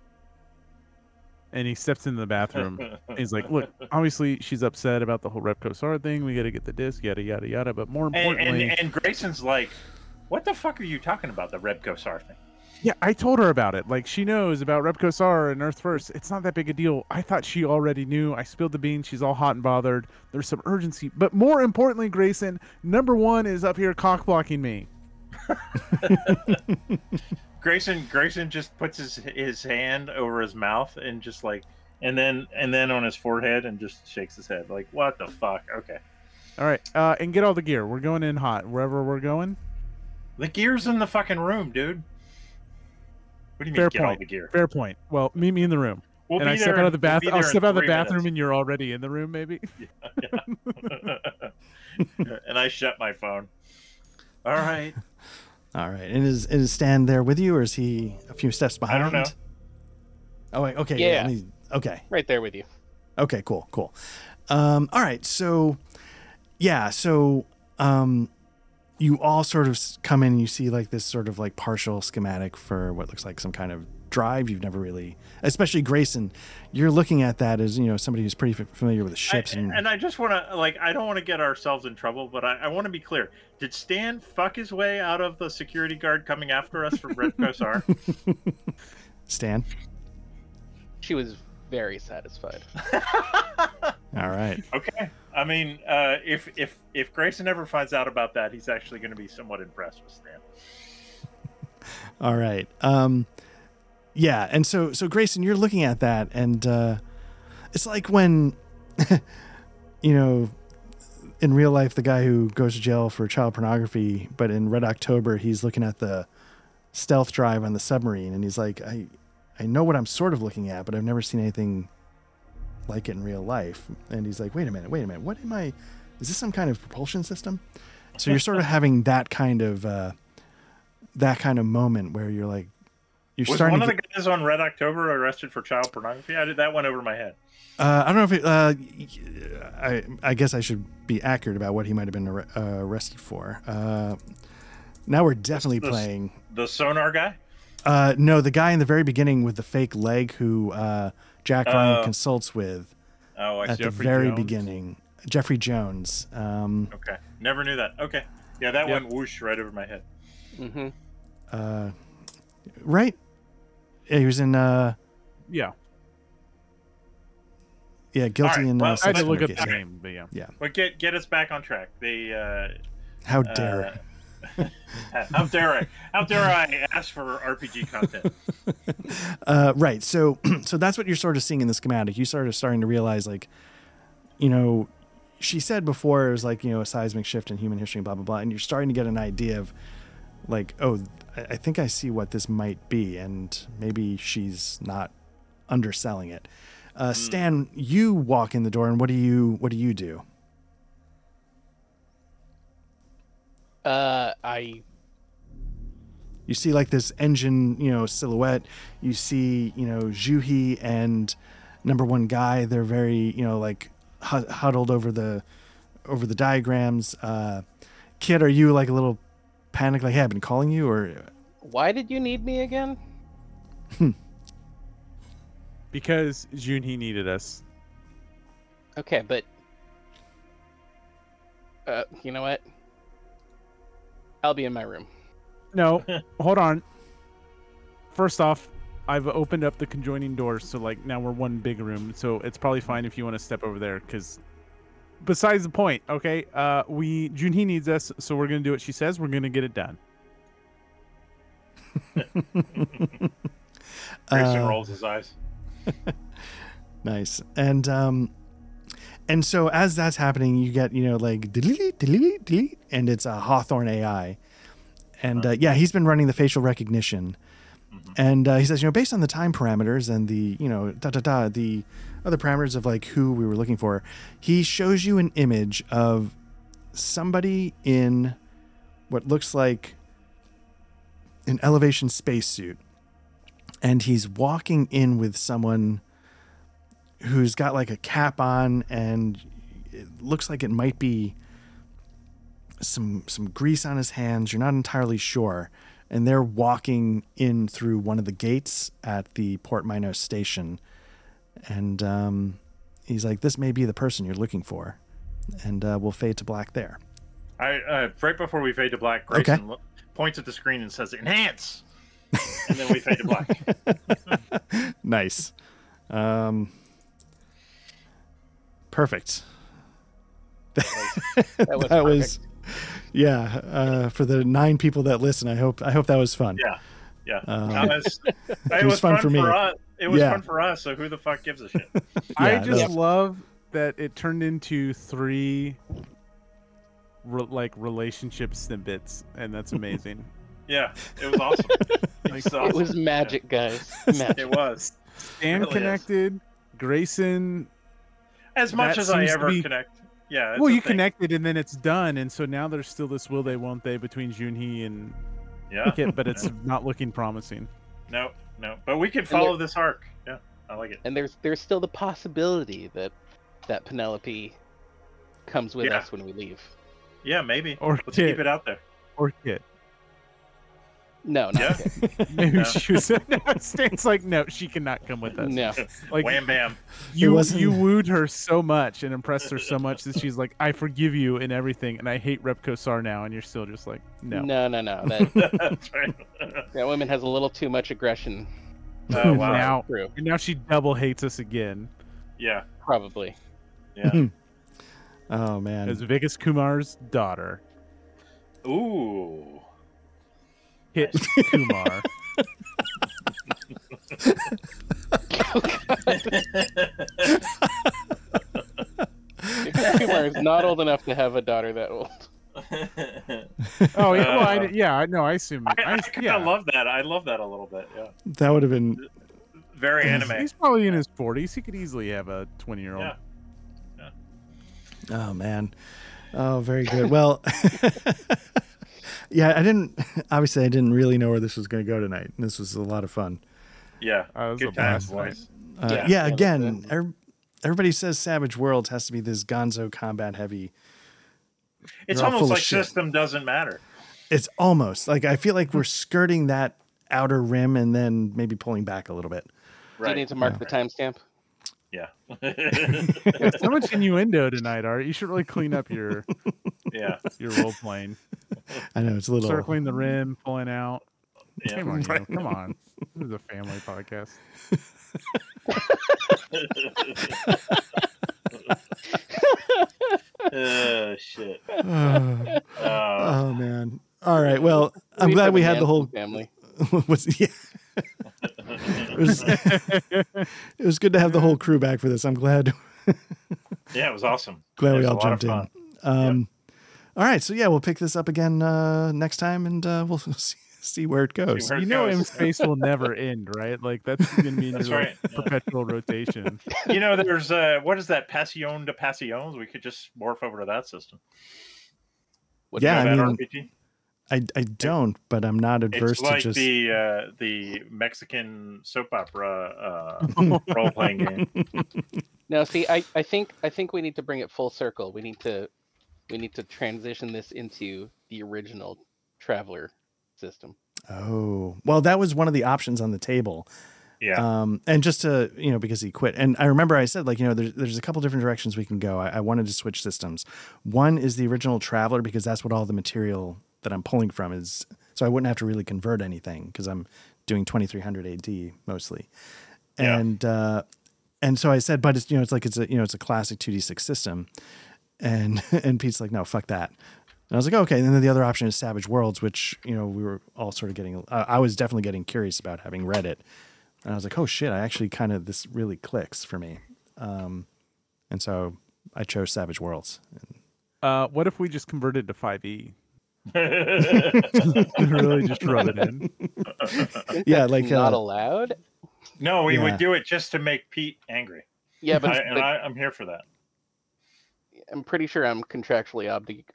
And he steps into the bathroom. [laughs] He's like, "Look, obviously she's upset about the whole Repco Sar thing. We got to get the disc, yada yada yada. But more importantly, and and Grayson's like, "What the fuck are you talking about? The Repco Sar thing?" yeah, I told her about it. Like she knows about Repco Sar and Earth First. It's not that big a deal. I thought she already knew. I spilled the beans. She's all hot and bothered. There's some urgency, but more importantly, Grayson, number one is up here cock blocking me. [laughs] [laughs] Grayson Grayson just puts his his hand over his mouth and just like and then and then on his forehead and just shakes his head like what the fuck okay All right, uh, and get all the gear. We're going in hot wherever we're going. the gear's in the fucking room dude what do you mean Fair get all point. the gear Fair point. Well, meet me in the room. we'll and be I step out of the we'll I'll step out of the bathroom, minutes. and you're already in the room. Maybe. [laughs] [laughs] and I shut my phone all right All right, and is is Stan there with you, or is he a few steps behind? I behind? don't know. Oh wait, okay, Yeah. let me- okay. Right there with you. Okay, cool, cool. Um, all right, so yeah, so um, you all sort of come in and you see like this sort of like partial schematic for what looks like some kind of drive you've never really especially grayson you're looking at that as you know somebody who's pretty f- familiar with the I- ships and, and I just want to like I don't want to get ourselves in trouble, but I, I want to be clear. Did Stan fuck his way out of the security guard coming after us from Red Coast [laughs] stan She was very satisfied. [laughs] all right okay. I mean, uh, if if if Grayson ever finds out about that, he's actually going to be somewhat impressed with Stan. [laughs] All right. Um yeah, and so so Grayson, you're looking at that and uh it's like when [laughs] you know in real life the guy who goes to jail for child pornography, but in Red October he's looking at the stealth drive on the submarine and he's like I I know what I'm sort of looking at, but I've never seen anything like it in real life. And he's like, "Wait a minute, wait a minute. What am I is this some kind of propulsion system?" So you're sort of [laughs] having that kind of uh that kind of moment where you're like you're Was starting one to of the guys on Red October arrested for child pornography? I did that went over my head. uh, I don't know if it, uh, I I guess I should be accurate about what he might have been ar- uh, arrested for. Uh, now we're definitely this- playing. The sonar guy. Uh, no, the guy in the very beginning with the fake leg who uh, Jack Ryan Oh. consults with Oh, I at see. the very Jones? beginning. Jeffrey Jones. Um, Okay, never knew that. Okay, yeah, that Yep. went whoosh right over my head. hmm uh, right? Yeah, he was in. Uh, Yeah, yeah, guilty right, in. well, uh, I I sex had to look up offender the name, but yeah. But get get us back on track. They uh, How dare! Uh, [laughs] how dare I? How dare I ask for RPG content? [laughs] Uh, right. So, [clears throat] so that's what you're sort of seeing in the schematic. You sort of starting to realize, like, you know, she said before it was like you know a seismic shift in human history, blah blah blah, and you're starting to get an idea of, like, oh, I I think I see what this might be, and maybe she's not underselling it. Uh, Stan, you walk in the door, and what do you what do you do? Uh, I You see like this engine, you know, silhouette. You see, you know, Juhi and number one guy. They're very, you know, like huddled over the over the diagrams. Uh, Kid, are you like a little panicked? Like, hey, I've been calling you, or why did you need me again? Because Junhee needed us. Okay, but uh, you know what? I'll be in my room. No, [laughs] hold on. First off, I've opened up the conjoining doors, so like now we're one big room. So it's probably fine if you want to step over there, because. Besides the point, okay. Uh, we Junhee needs us, so we're gonna do what she says. We're gonna get it done. [laughs] Grayson Uh, rolls his eyes. [laughs] Nice. And um and so as that's happening, you get, you know, like delete, delete, delete, and it's a Hawthorne AI. And uh, yeah, he's been running the facial recognition. And uh, he says, you know, based on the time parameters and the, you know, da da da, the other parameters of like who we were looking for, he shows you an image of somebody in what looks like an elevation spacesuit. And he's walking in with someone who's got like a cap on and it looks like it might be some some grease on his hands you're not entirely sure and they're walking in through one of the gates at the port minos station and um, he's like this may be the person you're looking for and uh, we'll fade to black there I uh, right before we fade to black, Okay. Grayson lo- points at the screen and says "enhance," and then we fade to black. [laughs] nice um, perfect That was [laughs] that was yeah uh, for the nine people that listen i hope i hope that was fun Yeah, yeah. Um, it's- [laughs] it, was was, fun fun, for me. us. It was Yeah. fun for us. So who the fuck gives a shit? [laughs] I just no. love that it turned into three re- like relationship snippets, and that's amazing. [laughs] Yeah, it was awesome. [laughs] It was, It awesome. was magic, guys. Magic. it was. Dan really is. connected, Grayson. As much as I seems ever be- connect. Yeah. well, you thing. connected, and then it's done, and so now there's still this will they won't they between Junhee and Yeah. Kit, but it's not looking promising. No, no. But we can follow this arc. Yeah, I like it. And there's there's still the possibility that that Penelope comes with Yeah. us when we leave. Yeah, maybe. Or Let's Kit. keep it out there. or Kit. No, not Yeah. Kit. [laughs] Maybe No. she was. No, [laughs] Stan's like, no, she cannot come with us. No. Like Wham bam. you, you wooed her so much and impressed her so much that she's like, I forgive you and everything, and I hate Repco Sar now, and you're still just like, no. No, no, no. [laughs] That That's right. that woman has a little too much aggression. Oh wow. Now, True. and now she double hates us again. Yeah. Probably. Yeah. Hmm. Oh man. As Vikas Kumar's daughter, Ooh. Kit Kumar. Kumar is not old enough to have a daughter that old. [laughs] Oh yeah, well, I, Uh, yeah, I know. I assume. I, I, I kind of yeah. love that. I love that a little bit. Yeah. that would have been Very Yes. anime. He's probably in his forties. He could easily have a twenty-year-old. Yeah. Oh man. Oh, very good. Well, [laughs] yeah, I didn't. [laughs] Obviously, I didn't really know where this was going to go tonight. This was a lot of fun. Yeah. Uh, it was a Good times, boys. Uh, Yeah, yeah, yeah, again, it. ev- everybody says Savage Worlds has to be this Gonzo combat heavy. It's They're almost like system doesn't matter. It's almost like I feel like we're skirting that outer rim and then maybe pulling back a little bit. Do you need to mark the timestamp? Yeah. [laughs] There's so much innuendo tonight, Art. You should really clean up your [laughs] yeah. your role playing. I know it's a little. Circling the rim, pulling out. Yeah. Come on, you. Come on. This is a family podcast. [laughs] Oh shit. Oh, [sighs] oh, man. All right. Well, I'm Wait glad we had the whole. family. was yeah. It was. [laughs] It was good to have the whole crew back for this. I'm glad. [laughs] yeah, it was awesome. Glad It we all jumped in. fun. Um, All right. So yeah, we'll pick this up again uh, next time, and uh, we'll [laughs] see, see where it goes. where- you know, goes. M space will never end, right? Like that's gonna be in That's your right, yeah. perpetual rotation. You know, there's uh, what is that? Passion de Passions. We could just morph over to that system. What Yeah, I mean, RPG? I, I don't, but I'm not adverse It's to just. the uh, the Mexican soap opera [laughs] uh, role playing game. No, see, I, I think I think we need to bring it full circle. We need to we need to transition this into the original Traveller system. Oh well, that was one of the options on the table. Yeah. Um, and just to you know, because he quit, and I remember I said like you know, there's there's a couple different directions we can go. I, I wanted to switch systems. One is the original Traveller because that's what all the material that I'm pulling from is. So I wouldn't have to really convert anything because I'm doing 2300 AD mostly, Yeah. and uh, and so I said, but it's you know, it's like it's a you know, it's a classic 2d6 system, and [laughs] and Pete's like, no, fuck that. And I was like, okay. And then the other option is Savage Worlds, which you know we were all sort of getting. Uh, I was definitely getting curious about having read it, and I was like, oh shit, I actually kind of this really clicks for me, um, and so I chose Savage Worlds. Uh, what if we just converted to 5e? [laughs] [laughs] really just rub it in. Yeah, like, not uh, allowed. no, we Yeah. would do it just to make Pete angry. Yeah, but, I, and but I, I'm here for that. I'm pretty sure I'm contractually obli-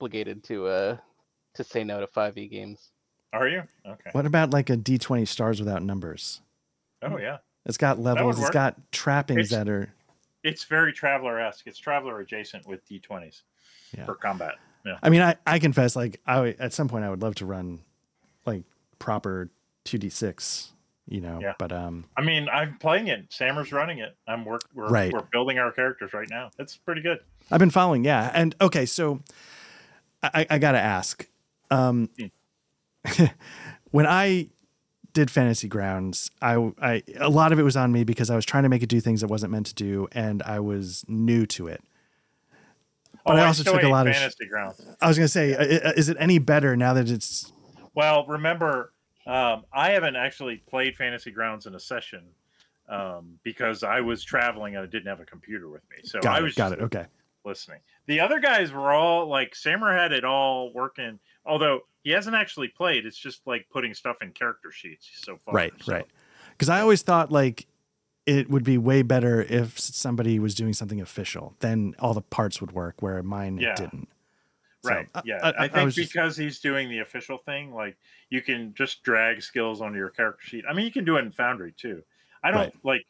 obligated to uh to say no to 5e games. Are you? Okay. What about like a D twenty stars without numbers? Oh yeah. It's got levels. It's got trappings It's- that are. It's very traveler esque. It's traveler adjacent with D20s Yeah. for combat. Yeah. I mean, I I confess, like I at some point I would love to run like proper two D six. You know, Yeah. but um, I mean, I'm playing it. Sammer's running it. I'm work. We're, Right. we're building our characters right now. It's pretty good. I've been following, yeah. And okay, so I, I gotta ask. Um [laughs] when I did Fantasy Grounds, I, I a lot of it was on me because I was trying to make it do things it wasn't meant to do, and I was new to it. But oh, I also took a lot of fantasy grounds. I was gonna say, i- i- is it any better now that it's Well, remember, um, I haven't actually played Fantasy Grounds in a session um, because I was traveling and I didn't have a computer with me. So got I it, was got just it, okay, listening. The other guys were all like Sammer had it all working, although he hasn't actually played. It's just like putting stuff in character sheets so far. right, so- right. Because I always thought like it would be way better if somebody was doing something official. Then all the parts would work, where mine Yeah. didn't. Right. I- yeah. I- I, I- I think just- because he's doing the official thing, like you can just drag skills onto your character sheet. I mean, you can do it in Foundry too. I don't Right. like,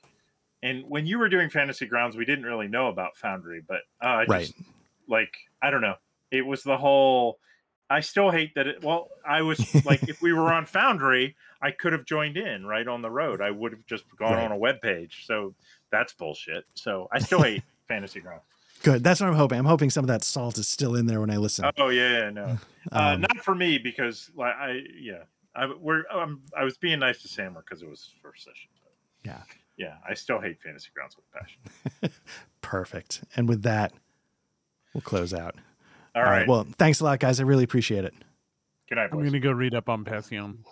and when you were doing Fantasy Grounds, we didn't really know about Foundry, but uh, I Right. just like I don't know. It was the whole I still hate that it. Well, I was [laughs] like, if we were on Foundry, I could have joined in right on the road. I would have just gone Right. on a web page. So that's bullshit. So I still hate [laughs] Fantasy Grounds. Good. That's what I'm hoping. I'm hoping some of that salt is still in there when I listen. Oh yeah, yeah no, [sighs] uh, Um, not for me because like I yeah, I we're um, I was being nice to Sammer because it was his first session. But Yeah. yeah, I still hate Fantasy Grounds with passion. [laughs] Perfect. And with that, we'll close out. All uh, right, Well, thanks a lot, guys. I really appreciate it. good night, Boys. I'm gonna go read up on Passion.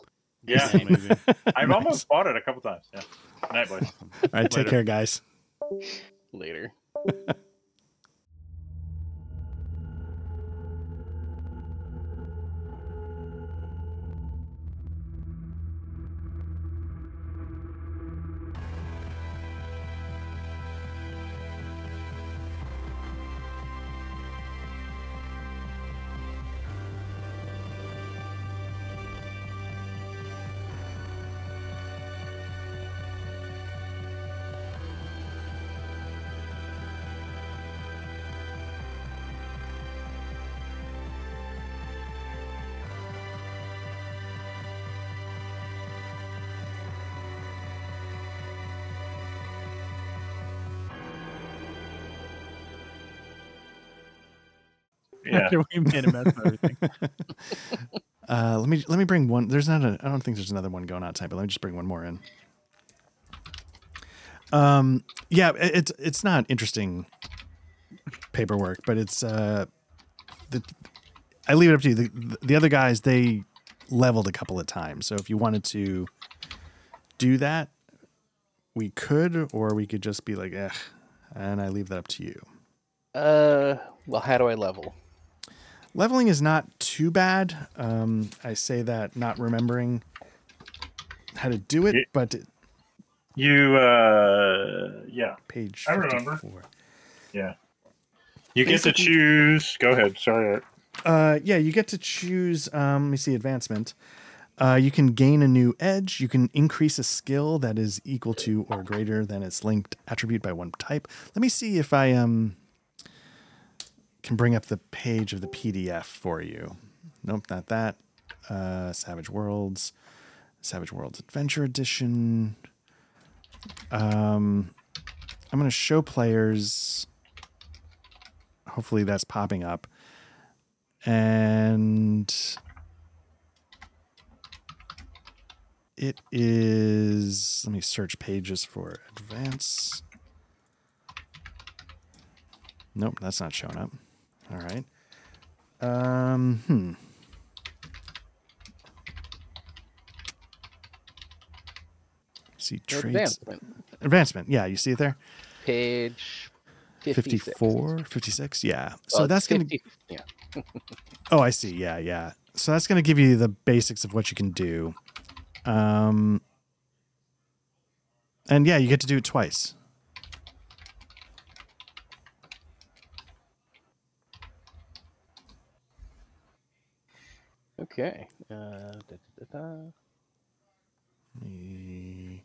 Yeah, [laughs] I've almost bought it a couple times. Yeah, good night, boys. All right. Take care, guys. Later. [laughs] After we made a mess of everything. [laughs] Uh, let me let me bring one. There's not a. I don't think there's another one going outside, but let me just bring one more in. Um. Yeah. it- It's it's not interesting paperwork, but it's uh, the. I leave it up to you. The the other guys they leveled a couple of times, so if you wanted to do that, we could, or we could just be like, eh, and I leave that up to you. Uh, well, how do I level? Leveling is not too bad. Um, I say that not remembering how to do it, but it- you. uh Yeah, page I remember. yeah. You get to choose. Go ahead. Sorry. Uh, yeah, you get to choose. Um, let me see advancement. Uh, you can gain a new edge. You can increase a skill that is equal to or greater than its linked attribute by one type. Let me see if I um can bring up the page of the PDF for you. Nope, not that. Uh, Savage Worlds, Savage Worlds Adventure Edition. Um, I'm going to show players. Hopefully, that's popping up and it is let me search pages for advance nope that's not showing up all right um hmm see traits Advancement. advancement yeah you see it there Page 56. 54 56 yeah so Well, that's gonna 50 Yeah. [laughs] Oh, I see. Yeah, yeah. So that's going to give you the basics of what you can do. Um, and yeah, you get to do it twice. Okay. Uh, da, da, da, da. Let me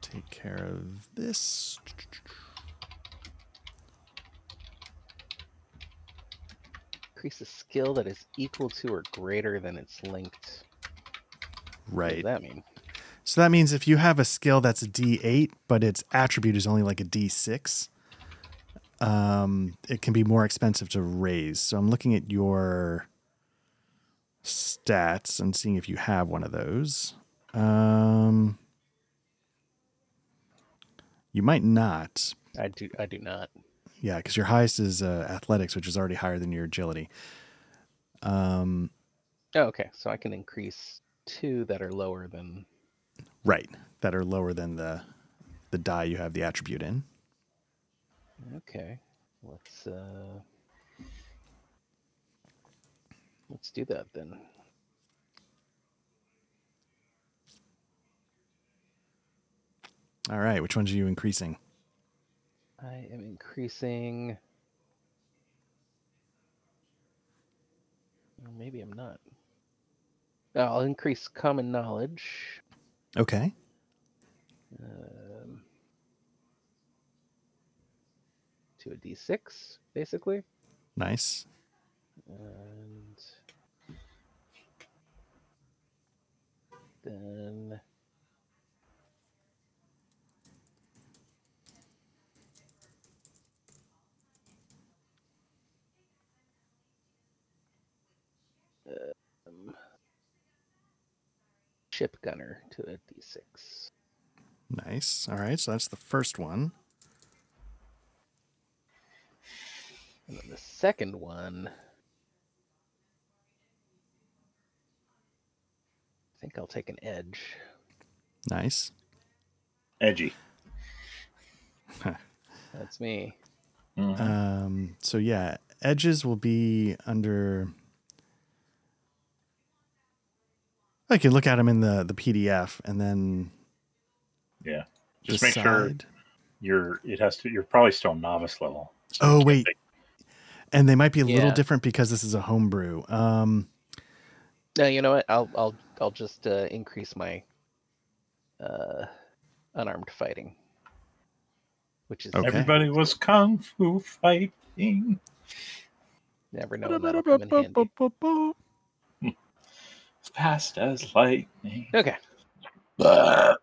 take care of this. Increase a skill that is equal to or greater than its linked. Right. What does that mean? So that means if you have a skill that's a D8, but its attribute is only like a D6, um, it can be more expensive to raise. So I'm looking at your stats and seeing if you have one of those. Um, you might not. I do. I do not. Yeah, because your highest is uh, athletics, which is already higher than your agility. Um, Oh, okay. So I can increase two that are lower than. right, that are lower than the the die you have the attribute in. Okay. Let's uh. Let's do that then. All right, which ones are you increasing? I am increasing. Or maybe I'm not. I'll increase common knowledge. Okay. Um, to a d6, basically. Nice. And then um, ship gunner to a d6. Nice. All right, so that's the first one. And then the second one. I think I'll take an edge. Nice. Edgy. [laughs] That's me. Mhm. Um, so yeah, edges will be under. I can look at them in the the PDF and then yeah. Just make sure you're. It has to. You're probably still novice level. so Oh, wait. take- And they might be a little different because this is a homebrew. Um, No, you know what? I'll I'll I'll just uh, increase my uh, unarmed fighting, which is Okay. Everybody was kung fu fighting. never know when that'll come in handy. Fast as lightning. Okay, Blah.